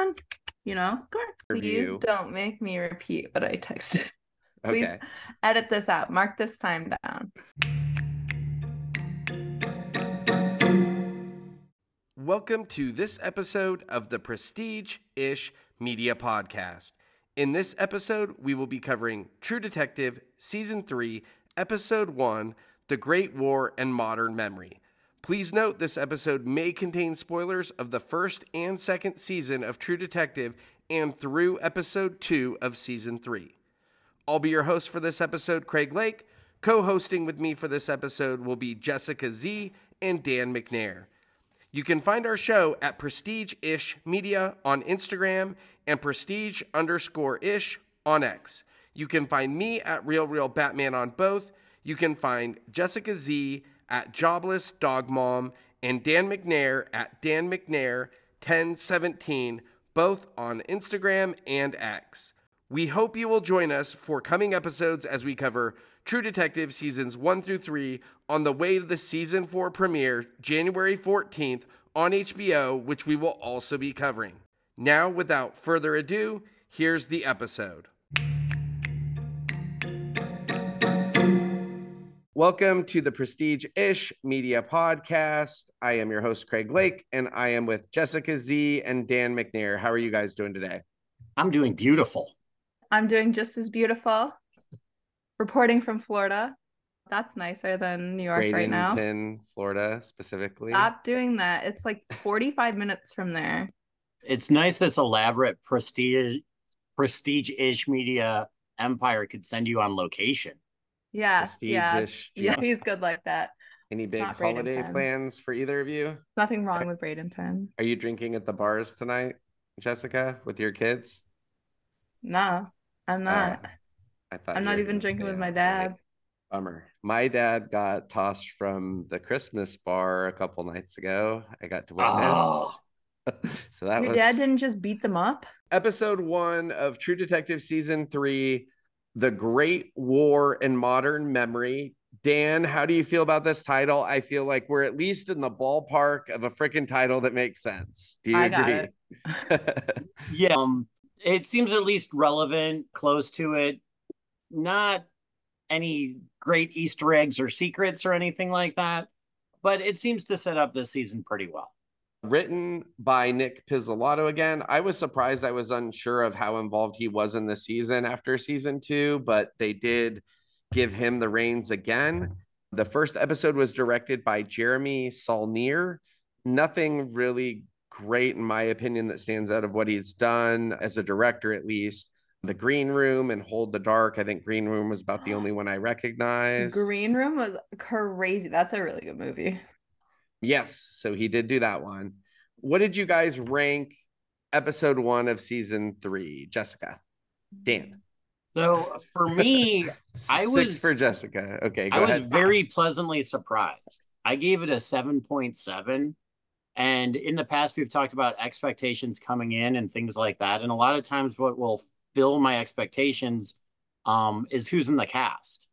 on. You know. Please don't make me repeat what I texted. Please Okay. edit this out. Mark this time down. Welcome to this episode of the Prestige Ish Media Podcast. In this episode, we will be covering True Detective Season 3, Episode 1 The Great War and Modern Memory. Please note this episode may contain spoilers of the first and second season of True Detective and through Episode 2 of Season 3. I'll be your host for this episode, Craig Lake. Co hosting with me for this episode will be Jessica Z and Dan McNair. You can find our show at Prestige Ish Media on Instagram and Prestige underscore Ish on X. You can find me at Real Real Batman on both. You can find Jessica Z at Jobless Dog Mom and Dan McNair at Dan McNair 1017, both on Instagram and X. We hope you will join us for coming episodes as we cover True Detective seasons 1 through 3 on the way to the season 4 premiere January 14th on HBO, which we will also be covering. Now, without further ado, here's the episode. Welcome to the Prestige Ish Media Podcast. I am your host, Craig Lake, and I am with Jessica Z and Dan McNair. How are you guys doing today? I'm doing beautiful. I'm doing just as beautiful. Reporting from Florida. That's nicer than New York right now. Bradenton, Florida, specifically. Stop doing that. It's like 45 minutes from there. It's nice this elaborate prestige prestige-ish media empire could send you on location. Yeah. Yeah. Prestige-ish. Do you Yeah, he's good like that. Any big holiday Bradenton. plans for either of you? Nothing wrong with Bradenton. Are you drinking at the bars tonight, Jessica, with your kids? No, I'm ah, not. Oh, I thought I'm not even drinking with my dad. tonight. Bummer. My dad got tossed from the Christmas bar a couple nights ago. I got to witness. Oh. so that Your was dad didn't just beat them up? episode one of True Detective season three, The Great War in Modern Memory. Dan, how do you feel about this title? I feel like we're at least in the ballpark of a freaking title that makes sense. Do you I got agree? Yeah. Um, it seems at least relevant, close to it. Not any great Easter eggs or secrets or anything like that, but it seems to set up this season pretty well. Written by Nic Pizzolatto again. I was surprised. I was unsure of how involved he was in the season after season two, but they did give him the reins again. The first episode was directed by Jeremy Saulnier. Nothing really great, in my opinion, that stands out of what he's done as a director, at least. The Green Room and Hold the Dark. I think Green Room was about the only one I recognized. Green Room was crazy. That's a really good movie. Yes, so he did do that one. What did you guys rank episode one of season three, Jessica? Dan. So for me, I Six was- for Jessica. Okay, go I was very pleasantly surprised. I gave it a 7.7. And in the past, we've talked about expectations coming in and things like that. And a lot of times, what will fill my expectations um, is who's in the cast.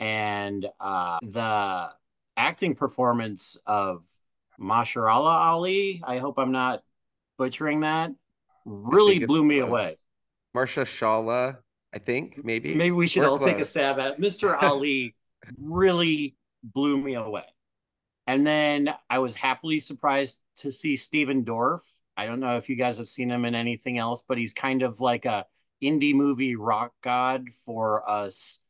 And uh, the acting performance of Masharala Ali, I hope I'm not butchering that, really blew me close. away. Marsha Shala, I think maybe. Maybe we should We're all take a stab at it. Mr. Ali really blew me away. And then I was happily surprised to see Stephen Dorff. I don't know if you guys have seen him in anything else, but he's kind of like a indie movie rock god for us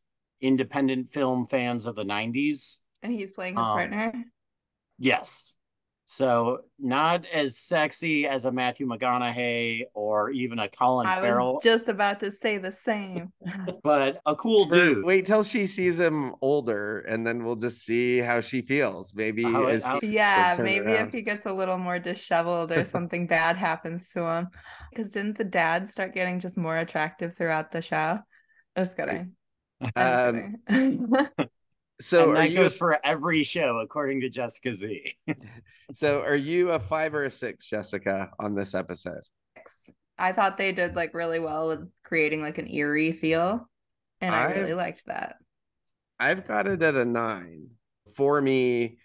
independent film fans of the 90s. And he's playing his Um, partner. Yes. So not as sexy as a Matthew McConaughey or even a Colin I Farrell, was just about to say the same. but a cool dude. Wait till she sees him older, and then we'll just see how she feels. Maybe How- as how- he- yeah, maybe around. if he gets a little more disheveled or something bad happens to him. Because didn't the dad start getting just more attractive throughout the show? Just kidding. I'm just Um, kidding. so and are that you goes for every show, according to Jessica Z. so are you a five or a six, Jessica, on this episode? I thought they did like really well with creating like an eerie feel. And I I- really liked that. I've got it at a nine. For me,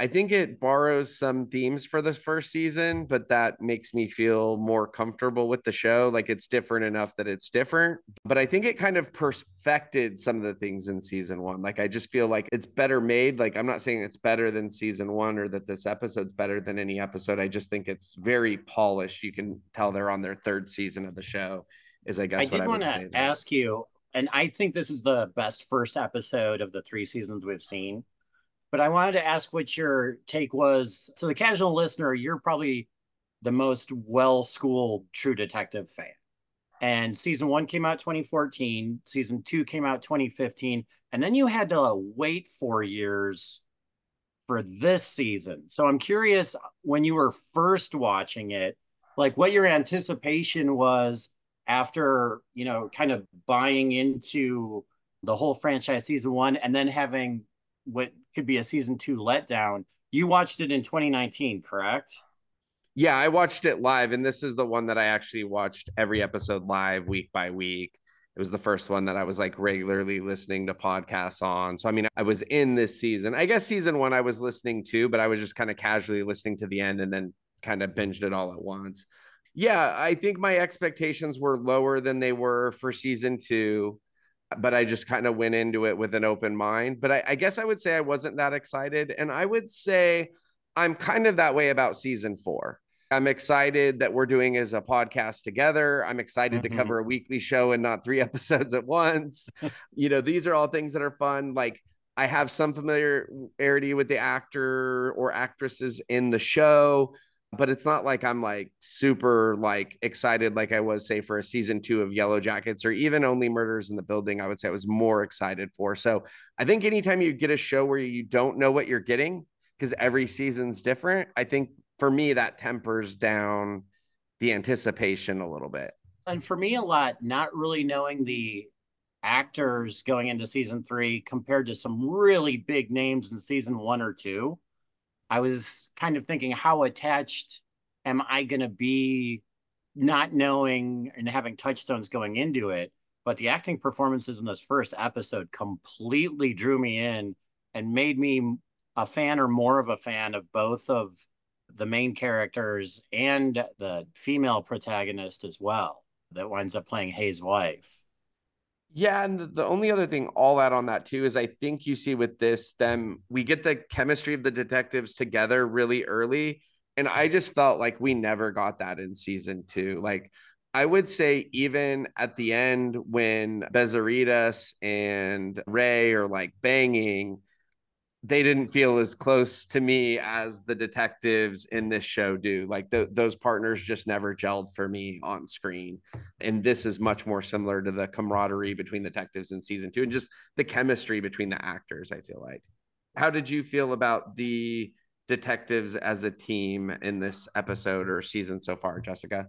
I think it borrows some themes for the first season, but that makes me feel more comfortable with the show. Like it's different enough that it's different. But I think it kind of perfected some of the things in season one. Like I just feel like it's better made. Like I'm not saying it's better than season one or that this episode's better than any episode. I just think it's very polished. You can tell they're on their third season of the show, is I guess what I did want to ask you, and I think this is the best first episode of the three seasons we've seen but I wanted to ask what your take was. To the casual listener, you're probably the most well schooled True Detective fan. And season one came out 2014, season two came out 2015, and then you had to wait four years for this season. So I'm curious when you were first watching it, like what your anticipation was after, you know, kind of buying into the whole franchise season one and then having what could be a season two letdown. You watched it in 2019, correct? Yeah, I watched it live, and this is the one that I actually watched every episode live, week by week. It was the first one that I was like regularly listening to podcasts on. So, I mean, I was in this season. I guess season one I was listening to, but I was just kind of casually listening to the end and then kind of binged it all at once. Yeah, I think my expectations were lower than they were for season two but I just kind of went into it with an open mind. But I, I, guess I would say I wasn't that excited. And I would say I'm kind of that way about season four. I'm excited that we're doing as a podcast together. I'm excited mm-hmm. to cover a weekly show and not three episodes at once. you know, these are all things that are fun. Like I have some familiarity with the actor or actresses in the show but it's not like I'm like super like excited like I was say for a season two of Yellowjackets or even Only Murders in the Building. I would say I was more excited for. So I think anytime you get a show where you don't know what you're getting because every season's different, I think for me that tempers down the anticipation a little bit. And for me, a lot not really knowing the actors going into season three compared to some really big names in season one or two I was kind of thinking, how attached am I going to be not knowing and having touchstones going into it? But the acting performances in this first episode completely drew me in and made me a fan or more of a fan of both of the main characters and the female protagonist as well that winds up playing Hayes' wife. Yeah, and the only other thing I'll add on that too is I think you see with this them we get the chemistry of the detectives together really early, and I just felt like we never got that in season two. Like I would say even at the end when Bezzerides and Ray are like banging, they didn't feel as close to me as the detectives in this show do. Like the, those partners just never gelled for me on screen. And this is much more similar to the camaraderie between detectives in season two and just the chemistry between the actors, I feel like. How did you feel about the detectives as a team in this episode or season so far, Jessica?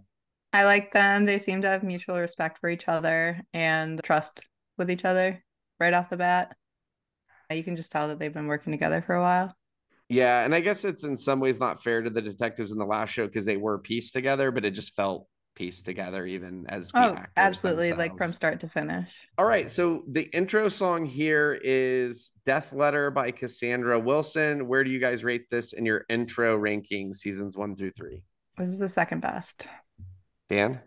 I like them. They seem to have mutual respect for each other and trust with each other right off the bat. You can just tell that they've been working together for a while. Yeah, and I guess it's in some ways not fair to the detectives in the last show because they were pieced together, but it just felt pieced together even as oh, absolutely themselves. like from start to finish. All right, so the intro song here is Death Letter by Cassandra Wilson. Where do you guys rate this in your intro ranking seasons 1 through 3? This is the second best. Dan?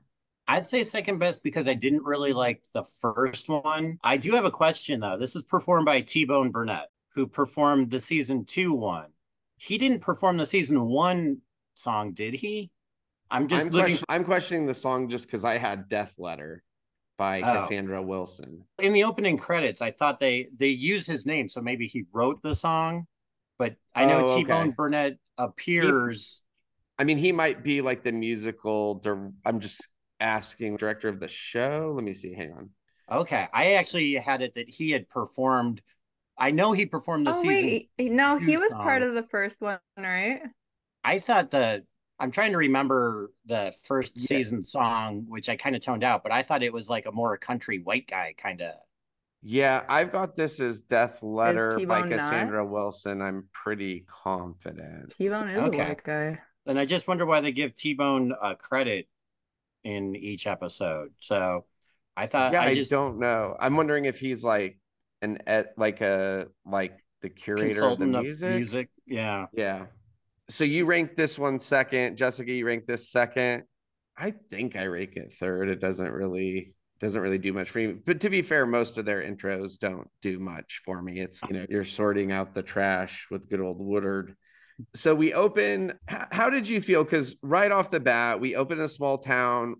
I'd say second best because I didn't really like the first one. I do have a question though. This is performed by T Bone Burnett, who performed the season two one. He didn't perform the season one song, did he? I'm just I'm, question- I'm questioning the song just because I had Death Letter by oh. Cassandra Wilson. In the opening credits, I thought they they used his name, so maybe he wrote the song. But I know oh, T Bone okay. Burnett appears. He, I mean, he might be like the musical. I'm just asking director of the show. Let me see. Hang on. Okay, I actually had it that he had performed. I know he performed the oh, season. Wait. No, he was song. part of the first one, right? I thought the. I'm trying to remember the first yeah. season song, which I kind of toned out, but I thought it was like a more country white guy kind of. Yeah, I've got this as Death Letter by Cassandra not? Wilson. I'm pretty confident. T Bone is okay. a white guy. And I just wonder why they give T Bone uh, credit in each episode. So I thought yeah, I, just... I don't know. I'm wondering if he's like an at like a like the curator of the music. Of music. Yeah. Yeah. So you rank this one second. Jessica, you rank this second. I think I rank it third. It doesn't really doesn't really do much for me. But to be fair, most of their intros don't do much for me. It's you know, you're sorting out the trash with good old Woodard. So we open. How did you feel? Because right off the bat, we open a small town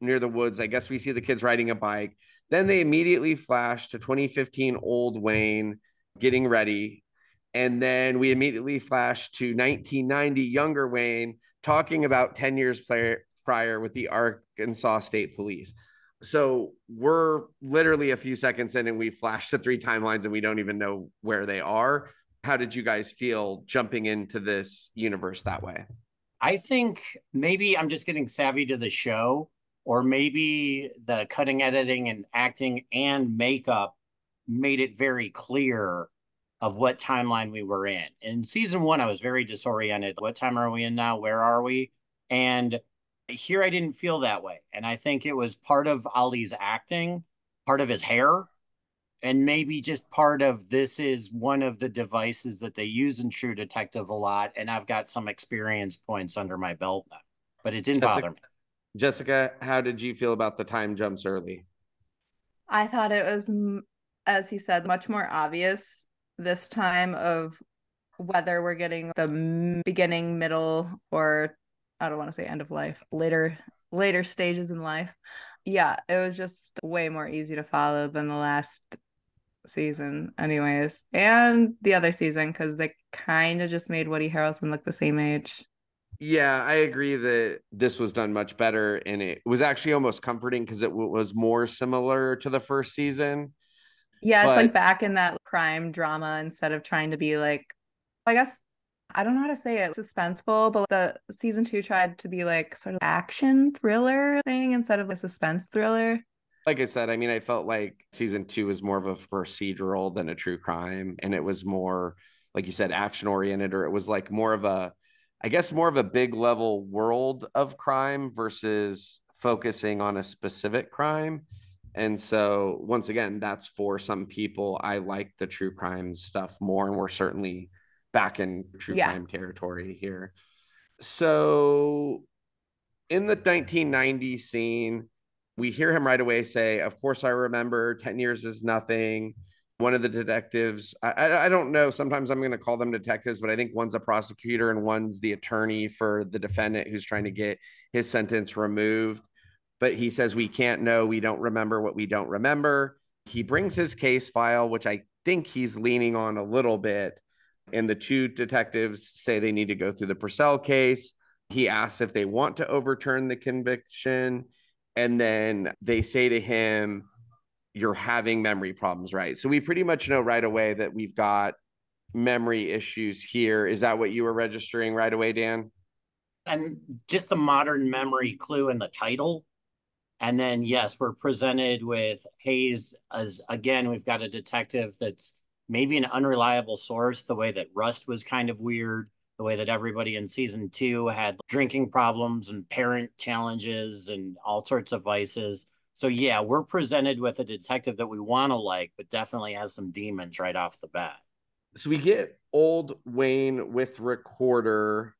near the woods. I guess we see the kids riding a bike. Then they immediately flash to 2015 Old Wayne getting ready. And then we immediately flash to 1990 younger Wayne talking about 10 years prior, with the Arkansas State Police. So we're literally a few seconds in and we flash to three timelines and we don't even know where they are. How did you guys feel jumping into this universe that way? I think maybe I'm just getting savvy to the show, or maybe the cutting editing and acting and makeup made it very clear of what timeline we were in. In season one, I was very disoriented. What time are we in now? Where are we? And here I didn't feel that way. And I think it was part of Ali's acting, part of his hair, and maybe just part of this is one of the devices that they use in True Detective a lot. And I've got some experience points under my belt now, but it didn't Jessica, bother me. Jessica, how did you feel about the time jumps early? I thought it was, as he said, much more obvious this time of whether we're getting the beginning, middle, or I don't want to say end of life, later later stages in life. Yeah, it was just way more easy to follow than the last season, anyways, and the other season because they kind of just made Woody Harrelson look the same age. Yeah, I agree that this was done much better, and it was actually almost comforting because it w- was more similar to the first season. Yeah, it's like back in that crime drama instead of trying to be like, I guess I don't know how to say it, suspenseful, but the season two tried to be like sort of action thriller thing instead of a suspense thriller. Like I said, I mean, I felt like season two was more of a procedural than a true crime. And it was more, like you said, action oriented, or it was like more of a, I guess, more of a big level world of crime versus focusing on a specific crime. And so, once again, that's for some people. I like the true crime stuff more, and we're certainly back in true yeah. crime territory here. So in the 1990 scene, we hear him right away say, Of course, I remember 10 years is nothing. One of the detectives, I, I don't know. Sometimes I'm going to call them detectives, but I think one's a prosecutor and one's the attorney for the defendant who's trying to get his sentence removed. But he says, We can't know. We don't remember what we don't remember. He brings his case file, which I think he's leaning on a little bit and the two detectives say they need to go through the Purcell case. He asks if they want to overturn the conviction. And then they say to him, You're having memory problems, right? So we pretty much know right away that we've got memory issues here. Is that what you were registering right away, Dan? And just a modern memory clue in the title. And then, yes, we're presented with Hayes as again, we've got a detective that's maybe an unreliable source, the way that Rust was kind of weird, the way that everybody in season two had drinking problems and parent challenges and all sorts of vices. So, yeah, we're presented with a detective that we want to like, but definitely has some demons right off the bat. So, we get old Wayne with recorder.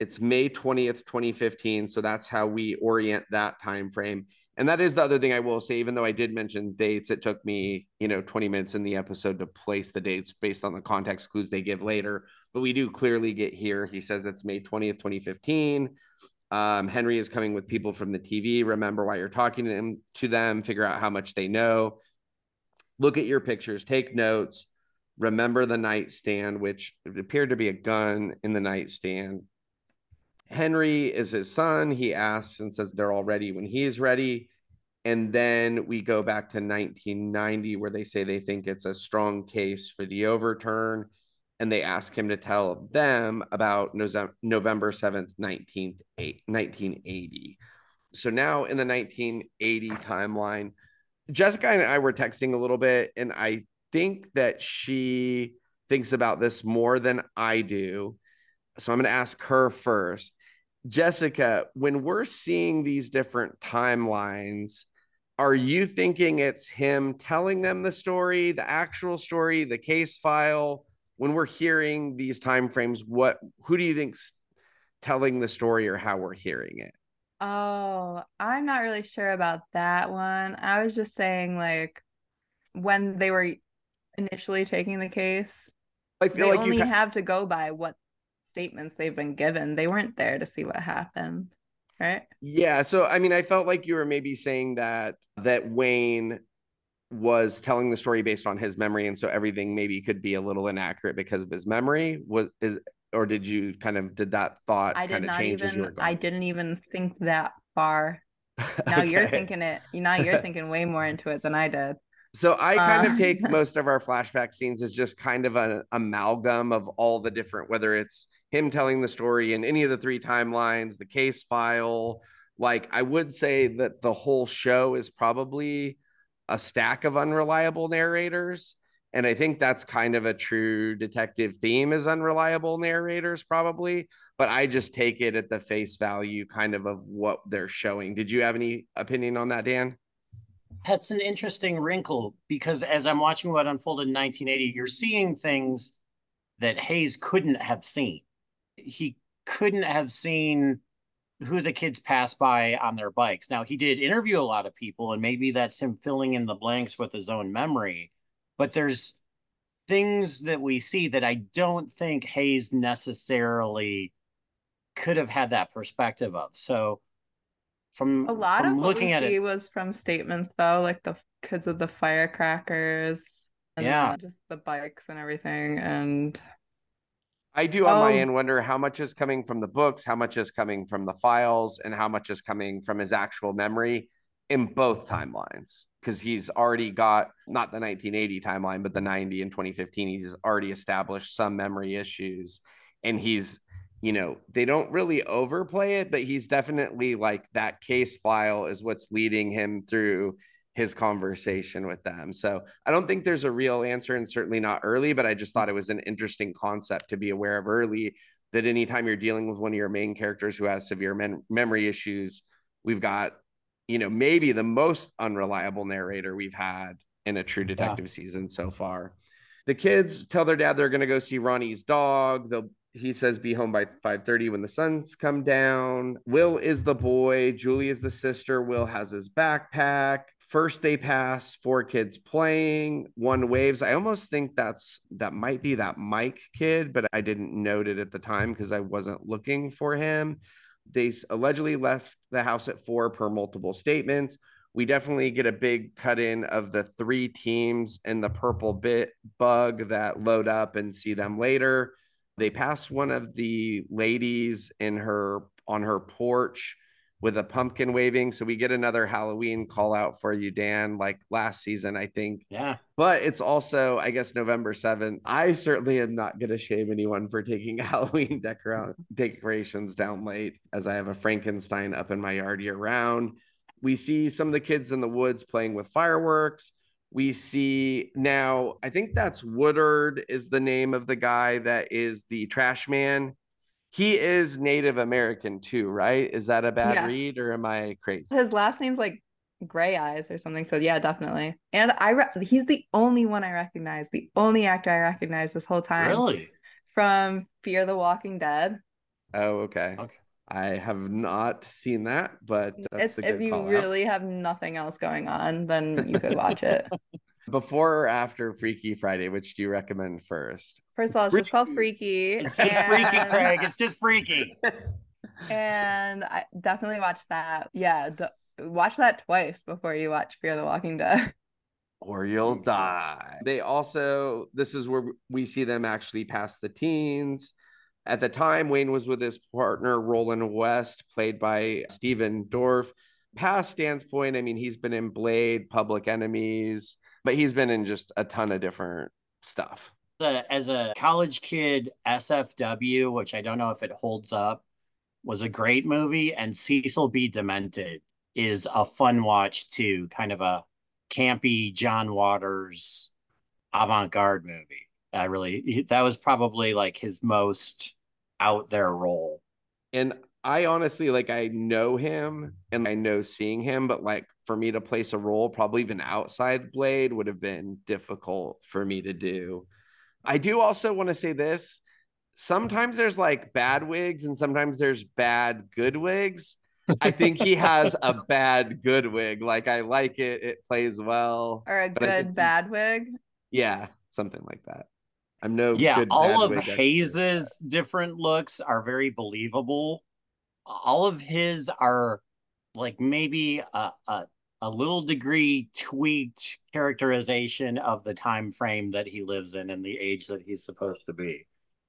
It's May 20th, 2015. So, that's how we orient that time frame and that is the other thing I will say, even though I did mention dates, it took me, you know, 20 minutes in the episode to place the dates based on the context clues they give later. But we do clearly get here. He says it's May 20th, 2015. Um, Henry is coming with people from the TV. Remember why you're talking to them, to them, figure out how much they know. Look at your pictures, take notes, remember the nightstand, which appeared to be a gun in the nightstand. Henry is his son. He asks and says they're all ready when he is ready. And then we go back to 1990, where they say they think it's a strong case for the overturn. And they ask him to tell them about November 7th, 1980. So now in the 1980 timeline, Jessica and I were texting a little bit, and I think that she thinks about this more than I do. So I'm going to ask her first. Jessica, when we're seeing these different timelines, are you thinking it's him telling them the story, the actual story, the case file? When we're hearing these time frames, what who do you think's telling the story or how we're hearing it? Oh, I'm not really sure about that one. I was just saying like when they were initially taking the case, I feel they like only you ca- have to go by what statements they've been given. They weren't there to see what happened, right? Yeah, so I mean, I felt like you were maybe saying that that Wayne was telling the story based on his memory, and so everything maybe could be a little inaccurate because of his memory. Was is or did you kind of did that thought I did kind of not change as you were even? I didn't even think that far. Now you're thinking it. Now you're thinking way more into it than I did. So I kind Uh, of take most of our flashback scenes as just kind of an amalgam of all the different, whether it's him telling the story in any of the three timelines, the case file. Like I would say that the whole show is probably a stack of unreliable narrators. And I think that's kind of a true detective theme is unreliable narrators, probably. But I just take it at the face value kind of of what they're showing. Did you have any opinion on that, Dan? That's an interesting wrinkle because as I'm watching what unfolded in 1980, you're seeing things that Hayes couldn't have seen. He couldn't have seen who the kids passed by on their bikes. Now, he did interview a lot of people, and maybe that's him filling in the blanks with his own memory. But there's things that we see that I don't think Hayes necessarily could have had that perspective of. So, from A lot from of what looking at it, was from statements though, like the kids with the firecrackers and Yeah. just the bikes and everything. And I do on my Oh. end wonder how much is coming from the books, how much is coming from the files, and how much is coming from his actual memory in both timelines. Because he's already got not the 1980 timeline, but the 90 and 2015. He's already established some memory issues. And he's, you know, they don't really overplay it, but he's definitely like that case file is what's leading him through his conversation with them. So I don't think there's a real answer and certainly not early, but I just mm. thought it was an interesting concept to be aware of early that anytime you're dealing with one of your main characters who has severe men- memory issues, we've got, you know, maybe the most unreliable narrator we've had in a true detective season so far. The kids tell their dad they're going to go see Ronnie's dog. They'll he says be home by 5:30 when the sun's come down. Will is the boy, Julie is the sister. Will has his backpack. First they pass four kids playing, one waves. I almost think that's that might be that Mike kid, but I didn't note it at the time because I wasn't looking for him. They allegedly left the house at 4 per multiple statements. We definitely get a big cut in of the three teams and the purple bit bug that load up and see them later. They pass one of the ladies in her on her porch with a pumpkin waving. So we get another Halloween call out for you, Dan, like last season, I think. yeah, But it's also, I guess, November 7th. I certainly am not going to shame anyone for taking Halloween decor- decorations down late, as I have a Frankenstein up in my yard year round. We see some of the kids in the woods playing with fireworks. We see now, I think that's Woodard, is the name of the guy that is the trash man. He is Native American too, right? Is that a bad Yeah. read or am I crazy? his last name's like Greyeyes or something. So yeah, definitely. And I re- he's the only one I recognize, the only actor I recognize this whole time really. from Fear the Walking Dead. Oh, okay. Okay. I have not seen that, but that's It's, a if good you call out. really have nothing else going on, then you could watch it. Before or after Freaky Friday, which do you recommend first? First of all, it's just called Freaky. It's just freaky, and- Craig. It's just freaky. and I definitely watch that. Yeah, the, watch that twice before you watch Fear the Walking Dead. Or you'll die. They also, this is where we see them actually pass the teens. At the time, Wayne was with his partner, Roland West, played by Stephen Dorff. Past Stan's point, I mean, he's been in Blade, Public Enemies, but he's been in just a ton of different stuff. as a college kid, SFW, which I don't know if it holds up, was a great movie, and Cecil B. Demented is a fun watch too, kind of a campy John Waters avant-garde movie. I really that was probably like his most out there role. And I honestly like I know him and I know seeing him, but like for me to place a role, probably even outside Blade would have been difficult for me to do. I do also want to say this. Sometimes there's like bad wigs and sometimes there's bad good wigs. I think he has a bad good wig. Like I like it. It plays well. Or a but I good some- bad wig. Yeah, something like that. I'm no yeah, good, all bad of wig expert. Hayes's different looks are very believable. All of his are like maybe a, a a little degree tweaked characterization of the time frame that he lives in and the age that he's supposed to be.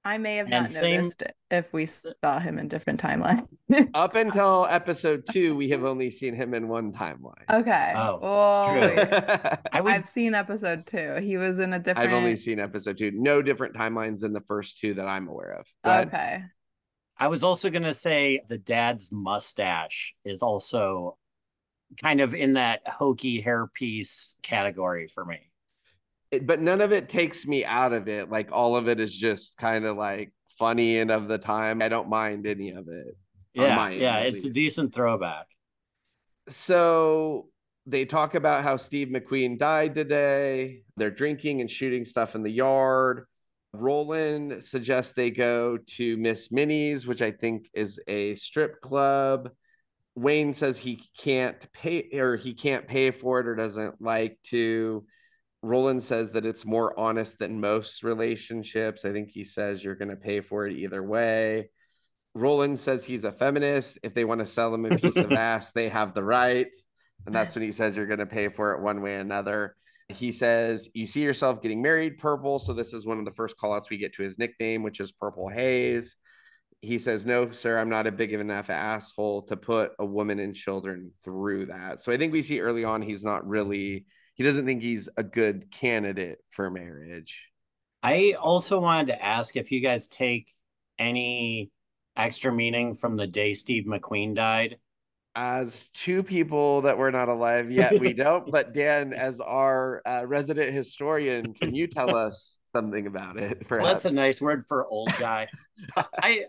I may have And not same- noticed if we saw him in different timeline. Up until episode two, we have only seen him in one timeline. okay. Oh, Oh, true. I would I've seen episode two. He was in a different. I've only seen episode two. No different timelines than the first two that I'm aware of. Go ahead. Okay. I was also going to say the dad's mustache is also kind of in that hokey hairpiece category for me. It- but none of it takes me out of it. Like all of it is just kind of like funny and of the time. I don't mind any of it. Yeah, end, yeah, it's a decent throwback. So they talk about how Steve McQueen died today. They're drinking and shooting stuff in the yard. Roland suggests they go to Miss Minnie's, which I think is a strip club. Wayne says he can't pay or he can't pay for it or doesn't like to. Roland says that it's more honest than most relationships. I think he says you're going to pay for it either way. Roland says he's a feminist. If they want to sell him a piece of ass, they have the right. And that's when he says you're going to pay for it one way or another. He says, You see yourself getting married, Purple. So this is one of the first call outs we get to his nickname, which is Purple Haze. He says, No, sir, I'm not a big enough asshole to put a woman and children through that. So I think we see early on he's not really, he doesn't think he's a good candidate for marriage. I also wanted to ask if you guys take any extra meaning from the day Steve McQueen died. As two people that were not alive yet we don't but dan as our uh, resident historian can you tell us something about it Well, that's a nice word for old guy. I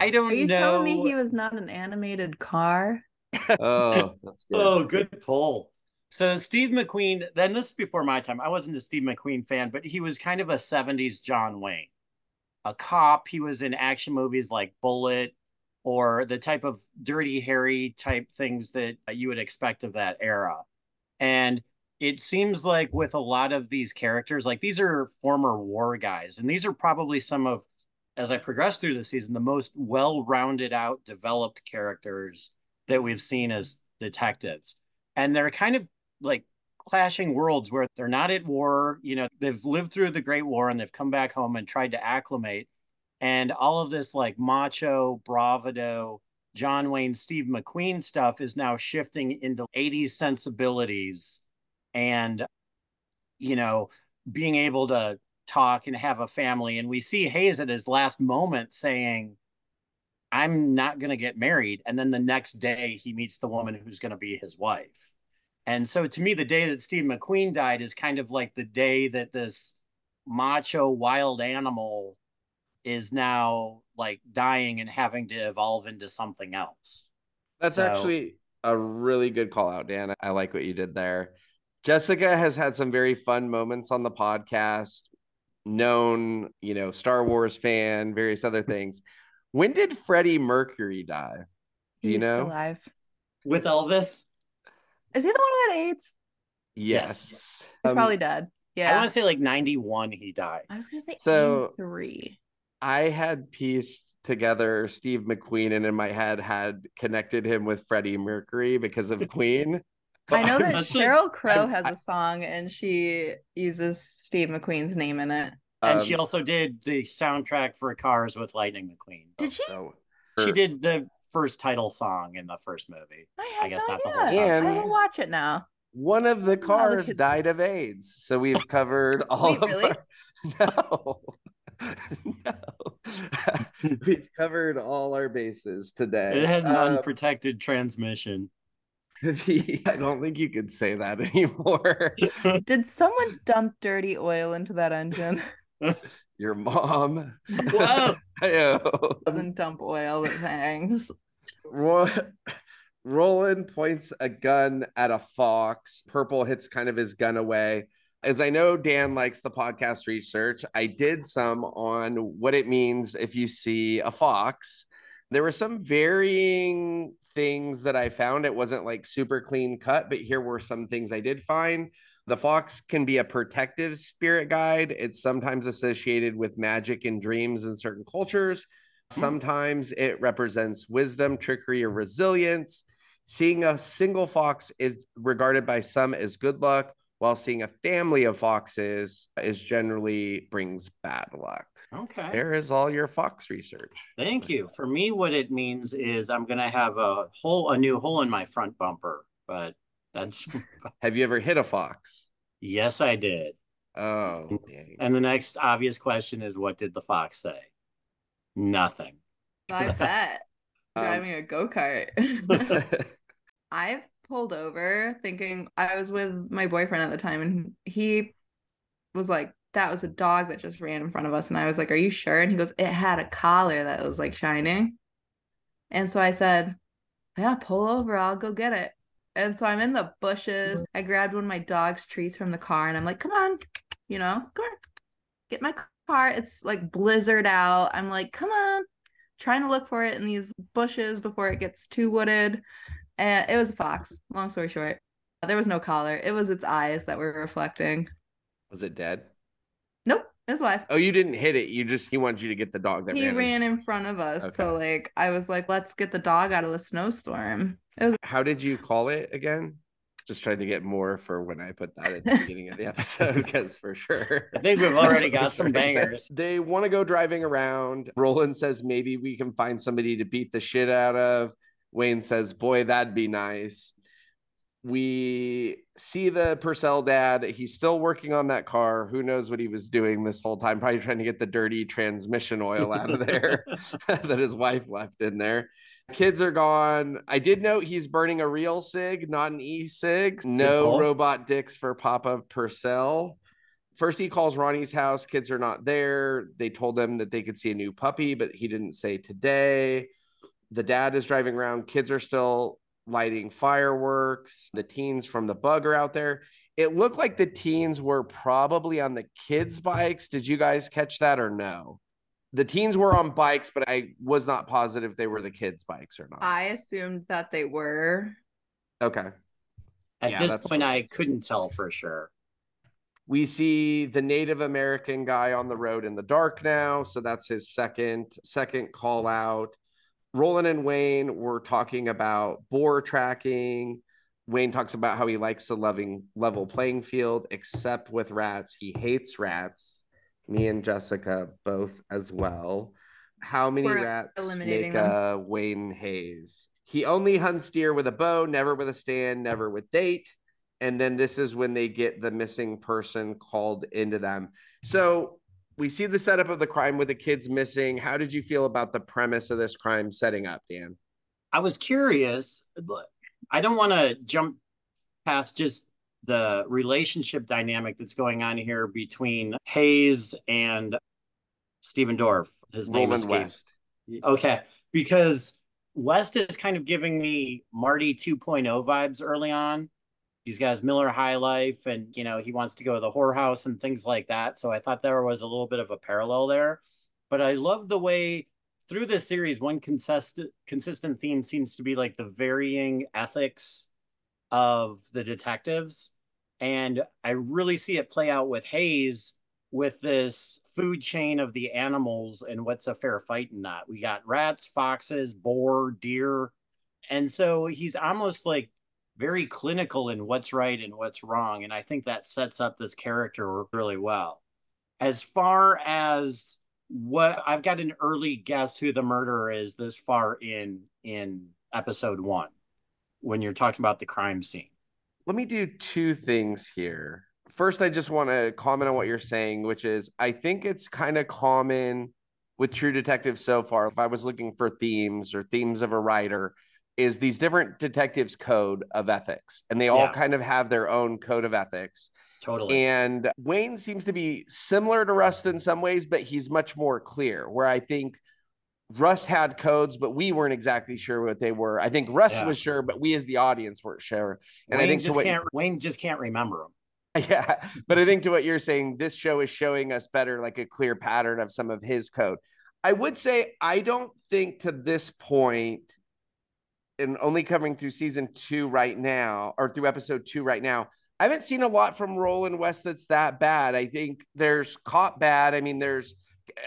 I don't Are you know. telling me he was not an animated car? oh that's good Oh, good pull. So Steve McQueen, then this is before my time. I wasn't a Steve McQueen fan, but he was kind of a 70s John Wayne. A cop, he was in action movies like Bullitt or the type of Dirty Harry type things that you would expect of that era. And it seems like with a lot of these characters, like these are former war guys, and these are probably some of, as I progress through the season, the most well-rounded out, developed characters that we've seen as detectives. And they're kind of like clashing worlds where they're not at war. You know, they've lived through the Great War and they've come back home and tried to acclimate. And all of this like macho, bravado, John Wayne, Steve McQueen stuff is now shifting into 80s sensibilities and, you know, being able to talk and have a family. And we see Hayes at his last moment saying, I'm not going to get married. And then the next day, he meets the woman who's going to be his wife. And so to me, the day that Steve McQueen died is kind of like the day that this macho wild animal is now like dying and having to evolve into something else. that's So- actually a really good call out dan i like what you did there jessica has had some very fun moments on the podcast known you know star wars fan various other things when did freddie mercury die Do you He's still know? alive. With Elvis, Is he the one who had AIDS? yes, Yes. He's Um, probably dead. Yeah. I want to say like 91 he died. I was gonna say So- three. I had pieced together Steve McQueen and in my head had connected him with Freddie Mercury because of Queen. I know that Sheryl Crow I'm- has a song and she uses Steve McQueen's name in it. And Um, she also did the soundtrack for Cars with Lightning McQueen. Did she? so- She did the first title song in the first movie. I, I guess no not the whole idea. song. I And- will watch it now. One of the Oh, the cars kids- died of AIDS. So we've covered all Wait, of really? our... No. no. we've covered all our bases today. It had an Um, unprotected transmission. the- I don't think you could say that anymore. Did someone dump dirty oil into that engine? Your mom. Whoa. Ayo. Doesn't dump oil, but thanks. Ro- Roland points a gun at a fox. Purple hits kind of his gun away. As I know Dan likes the podcast research, I did some on what it means if you see a fox. There were some varying things that I found. It wasn't like super clean cut, but here were some things I did find. The fox can be a protective spirit guide. It's sometimes associated with magic and dreams in certain cultures. Sometimes it represents wisdom, trickery, or resilience. Seeing a single fox is regarded by some as good luck, while seeing a family of foxes is generally brings bad luck. Okay. There is all your fox research. Thank you. For me, what it means is I'm gonna have a hole, a new hole in my front bumper. But that's Have you ever hit a fox? yes, I did. Oh, dang. And the next obvious question is, what did the fox say? Nothing. I bet. Um, Driving a go kart. I've pulled over thinking I was with my boyfriend at the time and he was like, that was a dog that just ran in front of us. And I was like, Are you sure? And he goes, It had a collar that was like shining. And so I said, Yeah, pull over. I'll go get it. And so I'm in the bushes. I grabbed one of my dog's treats from the car and I'm like, Come on, you know, come on, get my car. It's like blizzard out. I'm like, Come on, trying to look for it in these bushes before it gets too wooded. And it was a fox. Long story short, there was no collar. It was its eyes that were reflecting. Was it dead? Nope, it was alive. Oh, you didn't hit it. You just he wanted you to get the dog that he ran. in. ran in front of us. So like I was like, let's get the dog out of the snowstorm. It was How did you call it again? Just trying to get more for when I put that at the beginning of the episode, because for sure. I think we've already got some bangers. They want to go driving around. Roland says maybe we can find somebody to beat the shit out of. Wayne says, boy, that'd be nice. We see the Purcell dad. He's still working on that car. Who knows what he was doing this whole time? Probably trying to get the dirty transmission oil out of there that his wife left in there. Kids are gone. I did note he's burning a real cig, not an e cig. No call. robot dicks for Papa Purcell. First, he calls Ronnie's house. Kids are not there. They told them that they could see a new puppy, but he didn't say today. The dad is driving around. Kids are still lighting fireworks. The teens from the bug are out there. It looked like the teens were probably on the kids' bikes. Did you guys catch that or no? The teens were on bikes, but I was not positive they were the kids' bikes or not. I assumed that they were. okay. At Yeah, this point, I couldn't tell for sure. We see the Native American guy on the road in the dark now, so that's his second second call out. Roland and Wayne were talking about boar tracking. Wayne talks about how he likes a loving level playing field, except with rats. He hates rats. Me and Jessica both as well. How many We're rats make a Wayne Hayes? He only hunts deer with a bow, never with a stand, never with date and then this is when they get the missing person called into them. So we see the setup of the crime with the kids missing. How did you feel about the premise of this crime setting up, Dan? I was curious, but I don't want to jump past just the relationship dynamic that's going on here between Hayes and Stephen Dorff. His name is. West. Okay, because West is kind of giving me Marty 2.0 vibes early on. He's got his Miller High Life, and you know he wants to go to the whorehouse and things like that. So I thought there was a little bit of a parallel there. But I love the way through this series, one consistent consistent theme seems to be like the varying ethics of the detectives, and I really see it play out with Hayes with this food chain of the animals and what's a fair fight in that. We got rats, foxes, boar, deer. And so he's almost like very clinical in what's right and what's wrong. And I think that sets up this character really well. As far as what I've got an early guess who the murderer is this far in in episode one when you're talking about the crime scene. Let me do two things here. First, I just want to comment on what you're saying, which is I think it's kind of common with True Detective so far. If I was looking for themes or themes of a writer, is these different detectives' code of ethics, and they all Yeah. kind of have their own code of ethics. Totally. And Wayne seems to be similar to Rust in some ways, but he's much more clear. Where I think Rust had codes, but we weren't exactly sure what they were. I think Rust Yeah. was sure, but we as the audience weren't sure. And Wayne I think just what can't Wayne just can't remember them. Yeah, but I think to what you're saying, this show is showing us better, like a clear pattern of some of his code. I would say I don't think to this point, and only covering through season two right now, or through episode two right now, I haven't seen a lot from Roland West that's that bad. I think there's caught bad. I mean, there's,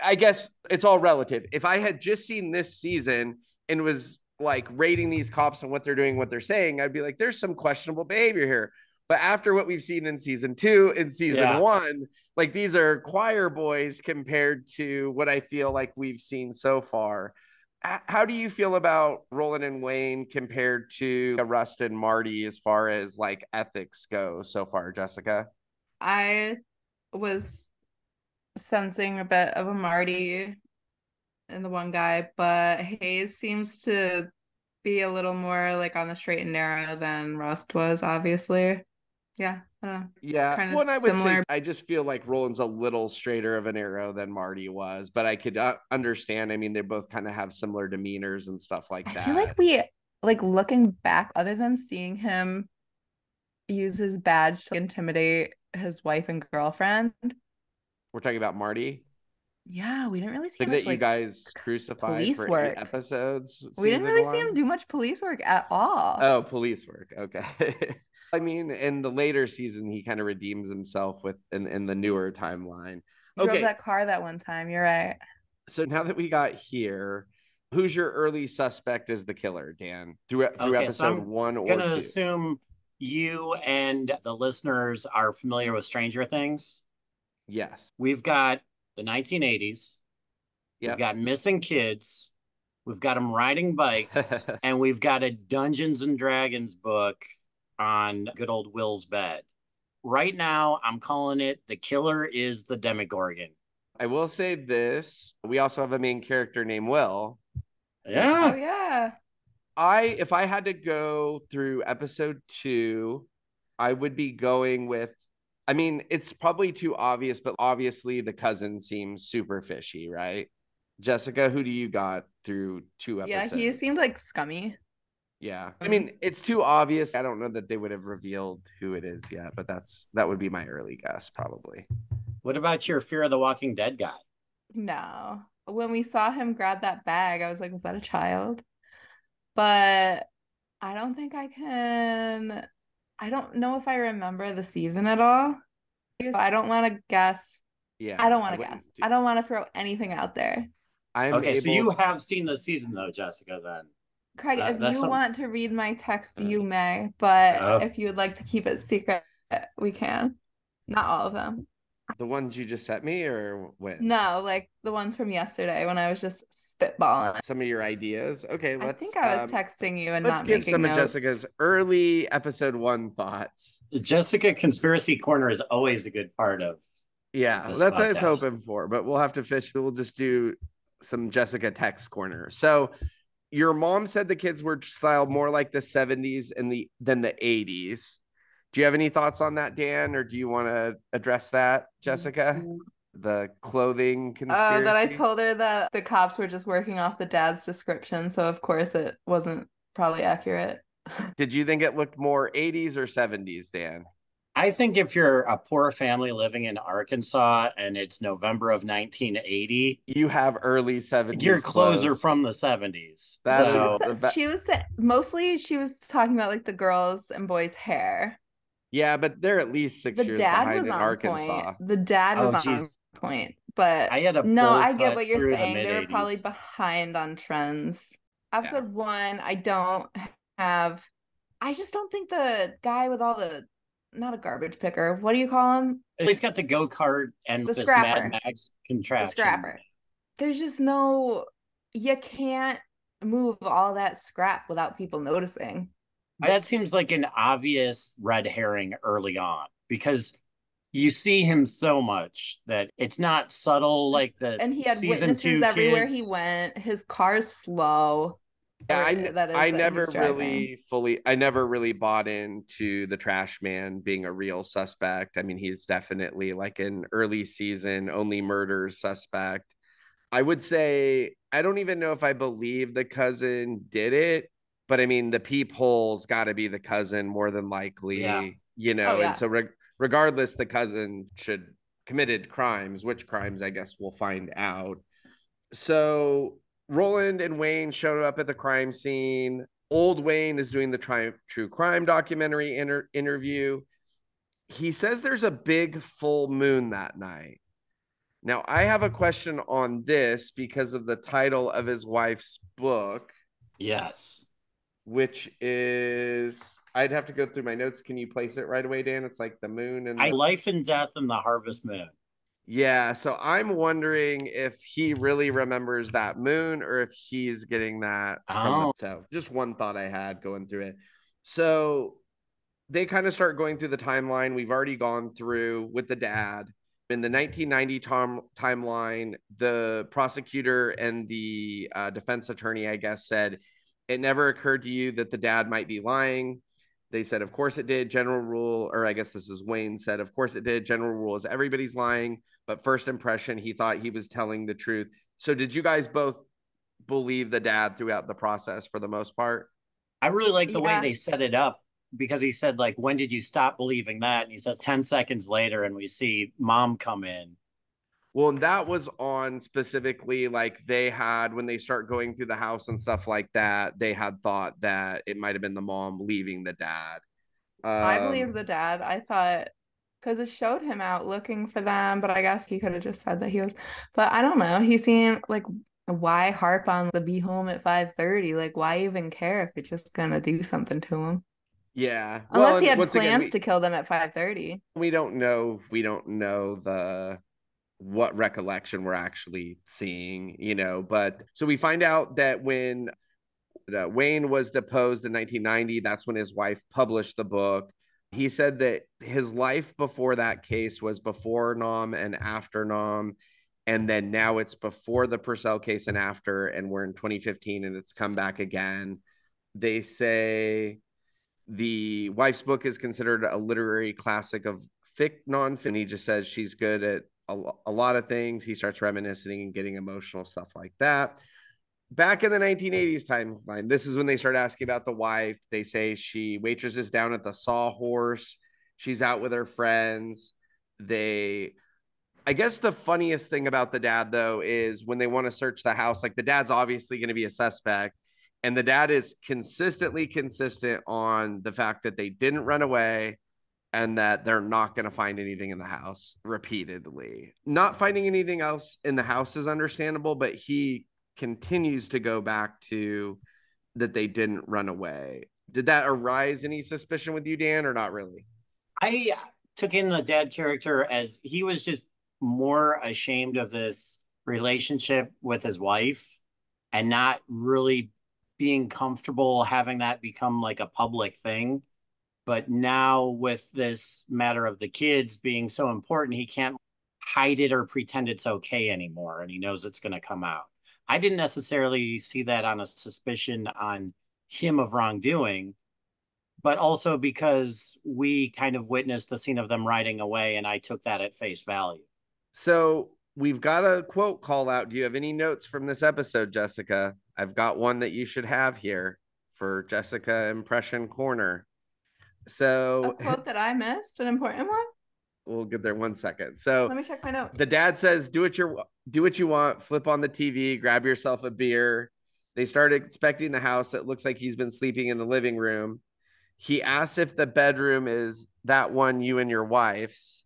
I guess it's all relative. If I had just seen this season and was like rating these cops and what they're doing, what they're saying, I'd be like, there's some questionable behavior here. But after what we've seen in season two, and season Yeah. one, like these are choir boys compared to what I feel like we've seen so far. How do you feel about Roland and Wayne compared to Rust and Marty as far as like ethics go so far, Jessica? I was sensing a bit of a Marty in the one guy, but Hayes seems to be a little more like on the straight and narrow than Rust was, obviously. Yeah, I. Yeah, well, I would say. I just feel like Roland's a little straighter of an arrow than Marty was, but I could uh, understand. I mean, they both kind of have similar demeanors and stuff like I that. I feel like we like looking back, other than seeing him use his badge to intimidate his wife and girlfriend. We're talking about Marty. Yeah, we didn't really see much, that you like, guys crucified police for work. episodes. we didn't really see him do much police work at all. Oh, police work. Okay. I mean, in the later season, he kind of redeems himself with in, in the newer timeline. He drove that car that one time. You're right. So now that we got here, who's your early suspect as the killer, Dan? Through through Okay, so episode I'm one or gonna two. assume you and the listeners are familiar with Stranger Things. yes. We've got the 1980s. Yep. We've got missing kids. We've got them riding bikes, and we've got a Dungeons and Dragons book on good old Will's bed. Right now, I'm calling it "The Killer is the Demogorgon." I will say this. We also have a main character named Will. Yeah. Oh Yeah, yeah. I if I had to go through episode two, I would be going with I mean, it's probably too obvious, but obviously the cousin seems super fishy, right? Jessica, who do you got through two episodes? Yeah, he seemed like scummy. Yeah. I mean, it's too obvious. I don't know that they would have revealed who it is yet, but that's that would be my early guess, probably. What about your Fear of the Walking Dead guy? No. When we saw him grab that bag, I was like, was that a child? But I don't think I can. I don't know if I remember the season at all. I don't want to guess. Yeah. I don't want to guess. do- I don't want to throw anything out there. I'm Okay, so you have seen the season though, Jessica. Then Craig, Uh, if you some- want to read my text, you may. But Oh. if you would like to keep it secret, we can. Not all of them. the ones you just sent me or when? No, like the ones from yesterday when I was just spitballing. Some of your ideas. Okay, I let's I think I was um, texting you and Let's not give some notes. of Jessica's early episode one thoughts. Jessica Conspiracy Corner is always a good part of. Yeah, This that's what I was hoping for, but we'll have to fish. We'll just do some Jessica text corner. So, your mom said the kids were styled more like the 70s and the than the 80s. Do you have any thoughts on that, Dan, or do you want to address that, Jessica? The clothing conspiracy. Uh, that I told her that the cops were just working off the dad's description, so of course it wasn't probably accurate. Did you think it looked more 80s or 70s, Dan? I think if you're a poor family living in Arkansas and it's November of 1980, You have early 70s. your clothes are clothes. from the 70s. That she, so, the was, she was mostly she was talking about like the girls and boys' hair. Yeah, but they're at least six The years dad behind was in on Arkansas. point. The dad Oh, was on geez. point, but I had a no, I get what you're through the saying. They were probably behind on trends. Episode one, I don't have. I just don't think the guy with all the not a garbage picker. What do you call him? He's got the go kart and The this scrapper. Mad Max The scrapper. There's just no. You can't move all that scrap without people noticing. That seems like an obvious red herring early on because you see him so much that it's not subtle like the and he had season witnesses everywhere he went. His car's slow. Yeah, I, that is I never really fully, I never really bought into the trash man being a real suspect. I mean, he's definitely like an early season only murders suspect. I would say I don't even know if I believe the cousin did it, but I mean the peephole's got to be the cousin more than likely, oh, Yeah. you know. Oh, yeah. And so reg- regardless, the cousin should committed crimes. Which crimes? I guess we'll find out. So Roland and Wayne showed up at the crime scene. Old Wayne is doing the tri- true crime documentary inter- interview. He says there's a big full moon that night. Now, I have a question on this because of the title of his wife's book, Yes. which is I'd have to go through my notes. Can you place it right away, Dan? It's like the moon and I the- life and death and the harvest moon. Yeah. So I'm wondering if he really remembers that moon or if he's getting that from Oh. so just one thought I had going through it. So they kind of start going through the timeline we've already gone through with the dad. In the 1990 tom- timeline, the prosecutor and the uh, defense attorney, I guess, said it never occurred to you that the dad might be lying. They said, of course it did. General rule, or I guess this is Wayne said, of course it did. General rule is everybody's lying, but first impression, he thought he was telling the truth. So, did you guys both believe the dad throughout the process for the most part? I really like the Yeah. way they set it up because he said, like, when did you stop believing that? And he says 10 seconds later, and we see mom come in. Well, and that was on specifically like they had when they start going through the house and stuff like that, they had thought that it might have been the mom leaving the dad. I Um, believe the dad. I thought because it showed him out looking for them, but I guess he could have just said that he was. But I don't know. He seemed like why harp on the be home at five thirty? Like why even care if it's just gonna do something to him? Yeah. Unless Well, he had plans again, we- to kill them at five thirty. we don't know we don't know the what recollection we're actually seeing you know but so we find out that when uh, wayne was deposed in 1990 that's when his wife published the book he said that his life before that case was before Nam and after Nam and then now it's before the purcell case and after and we're in 2015 and it's come back again they say the wife's book is considered a literary classic of fic non-fin. He just says she's good at a, a lot of things. He starts reminiscing and getting emotional stuff like that. Back in the 1980s timeline, this is when they start asking about the wife. They say she waitresses down at the Sawhorse. She's out with her friends. They, I guess the funniest thing about the dad though is when they want to search the house, like the dad's obviously going to be a suspect and the dad is consistently consistent on the fact that they didn't run away and that they're not going to find anything in the house repeatedly. Not finding anything else in the house is understandable, but he continues to go back to that they didn't run away. Did that arise any suspicion with you, Dan, or not really? I uh, took in the dad character as he was just more ashamed of this relationship with his wife and not really being comfortable having that become like a public thing. But now, with this matter of the kids being so important, he can't hide it or pretend it's okay anymore. And he knows it's going to come out. I didn't necessarily see that on a suspicion on him of wrongdoing but also because we kind of witnessed the scene of them riding away and I took that at face value. So we've got a quote call out. Do you have any notes from this episode, Jessica? I've got one that you should have here for Jessica Impression Corner. So a quote that I missed, an important one. We'll get there one second. So Let me check my notes. the dad says, "Do what you do what you want. Flip on the TV, grab yourself a beer." They start inspecting the house. It looks like he's been sleeping in the living room. He asks if the bedroom is that one you and your wife's,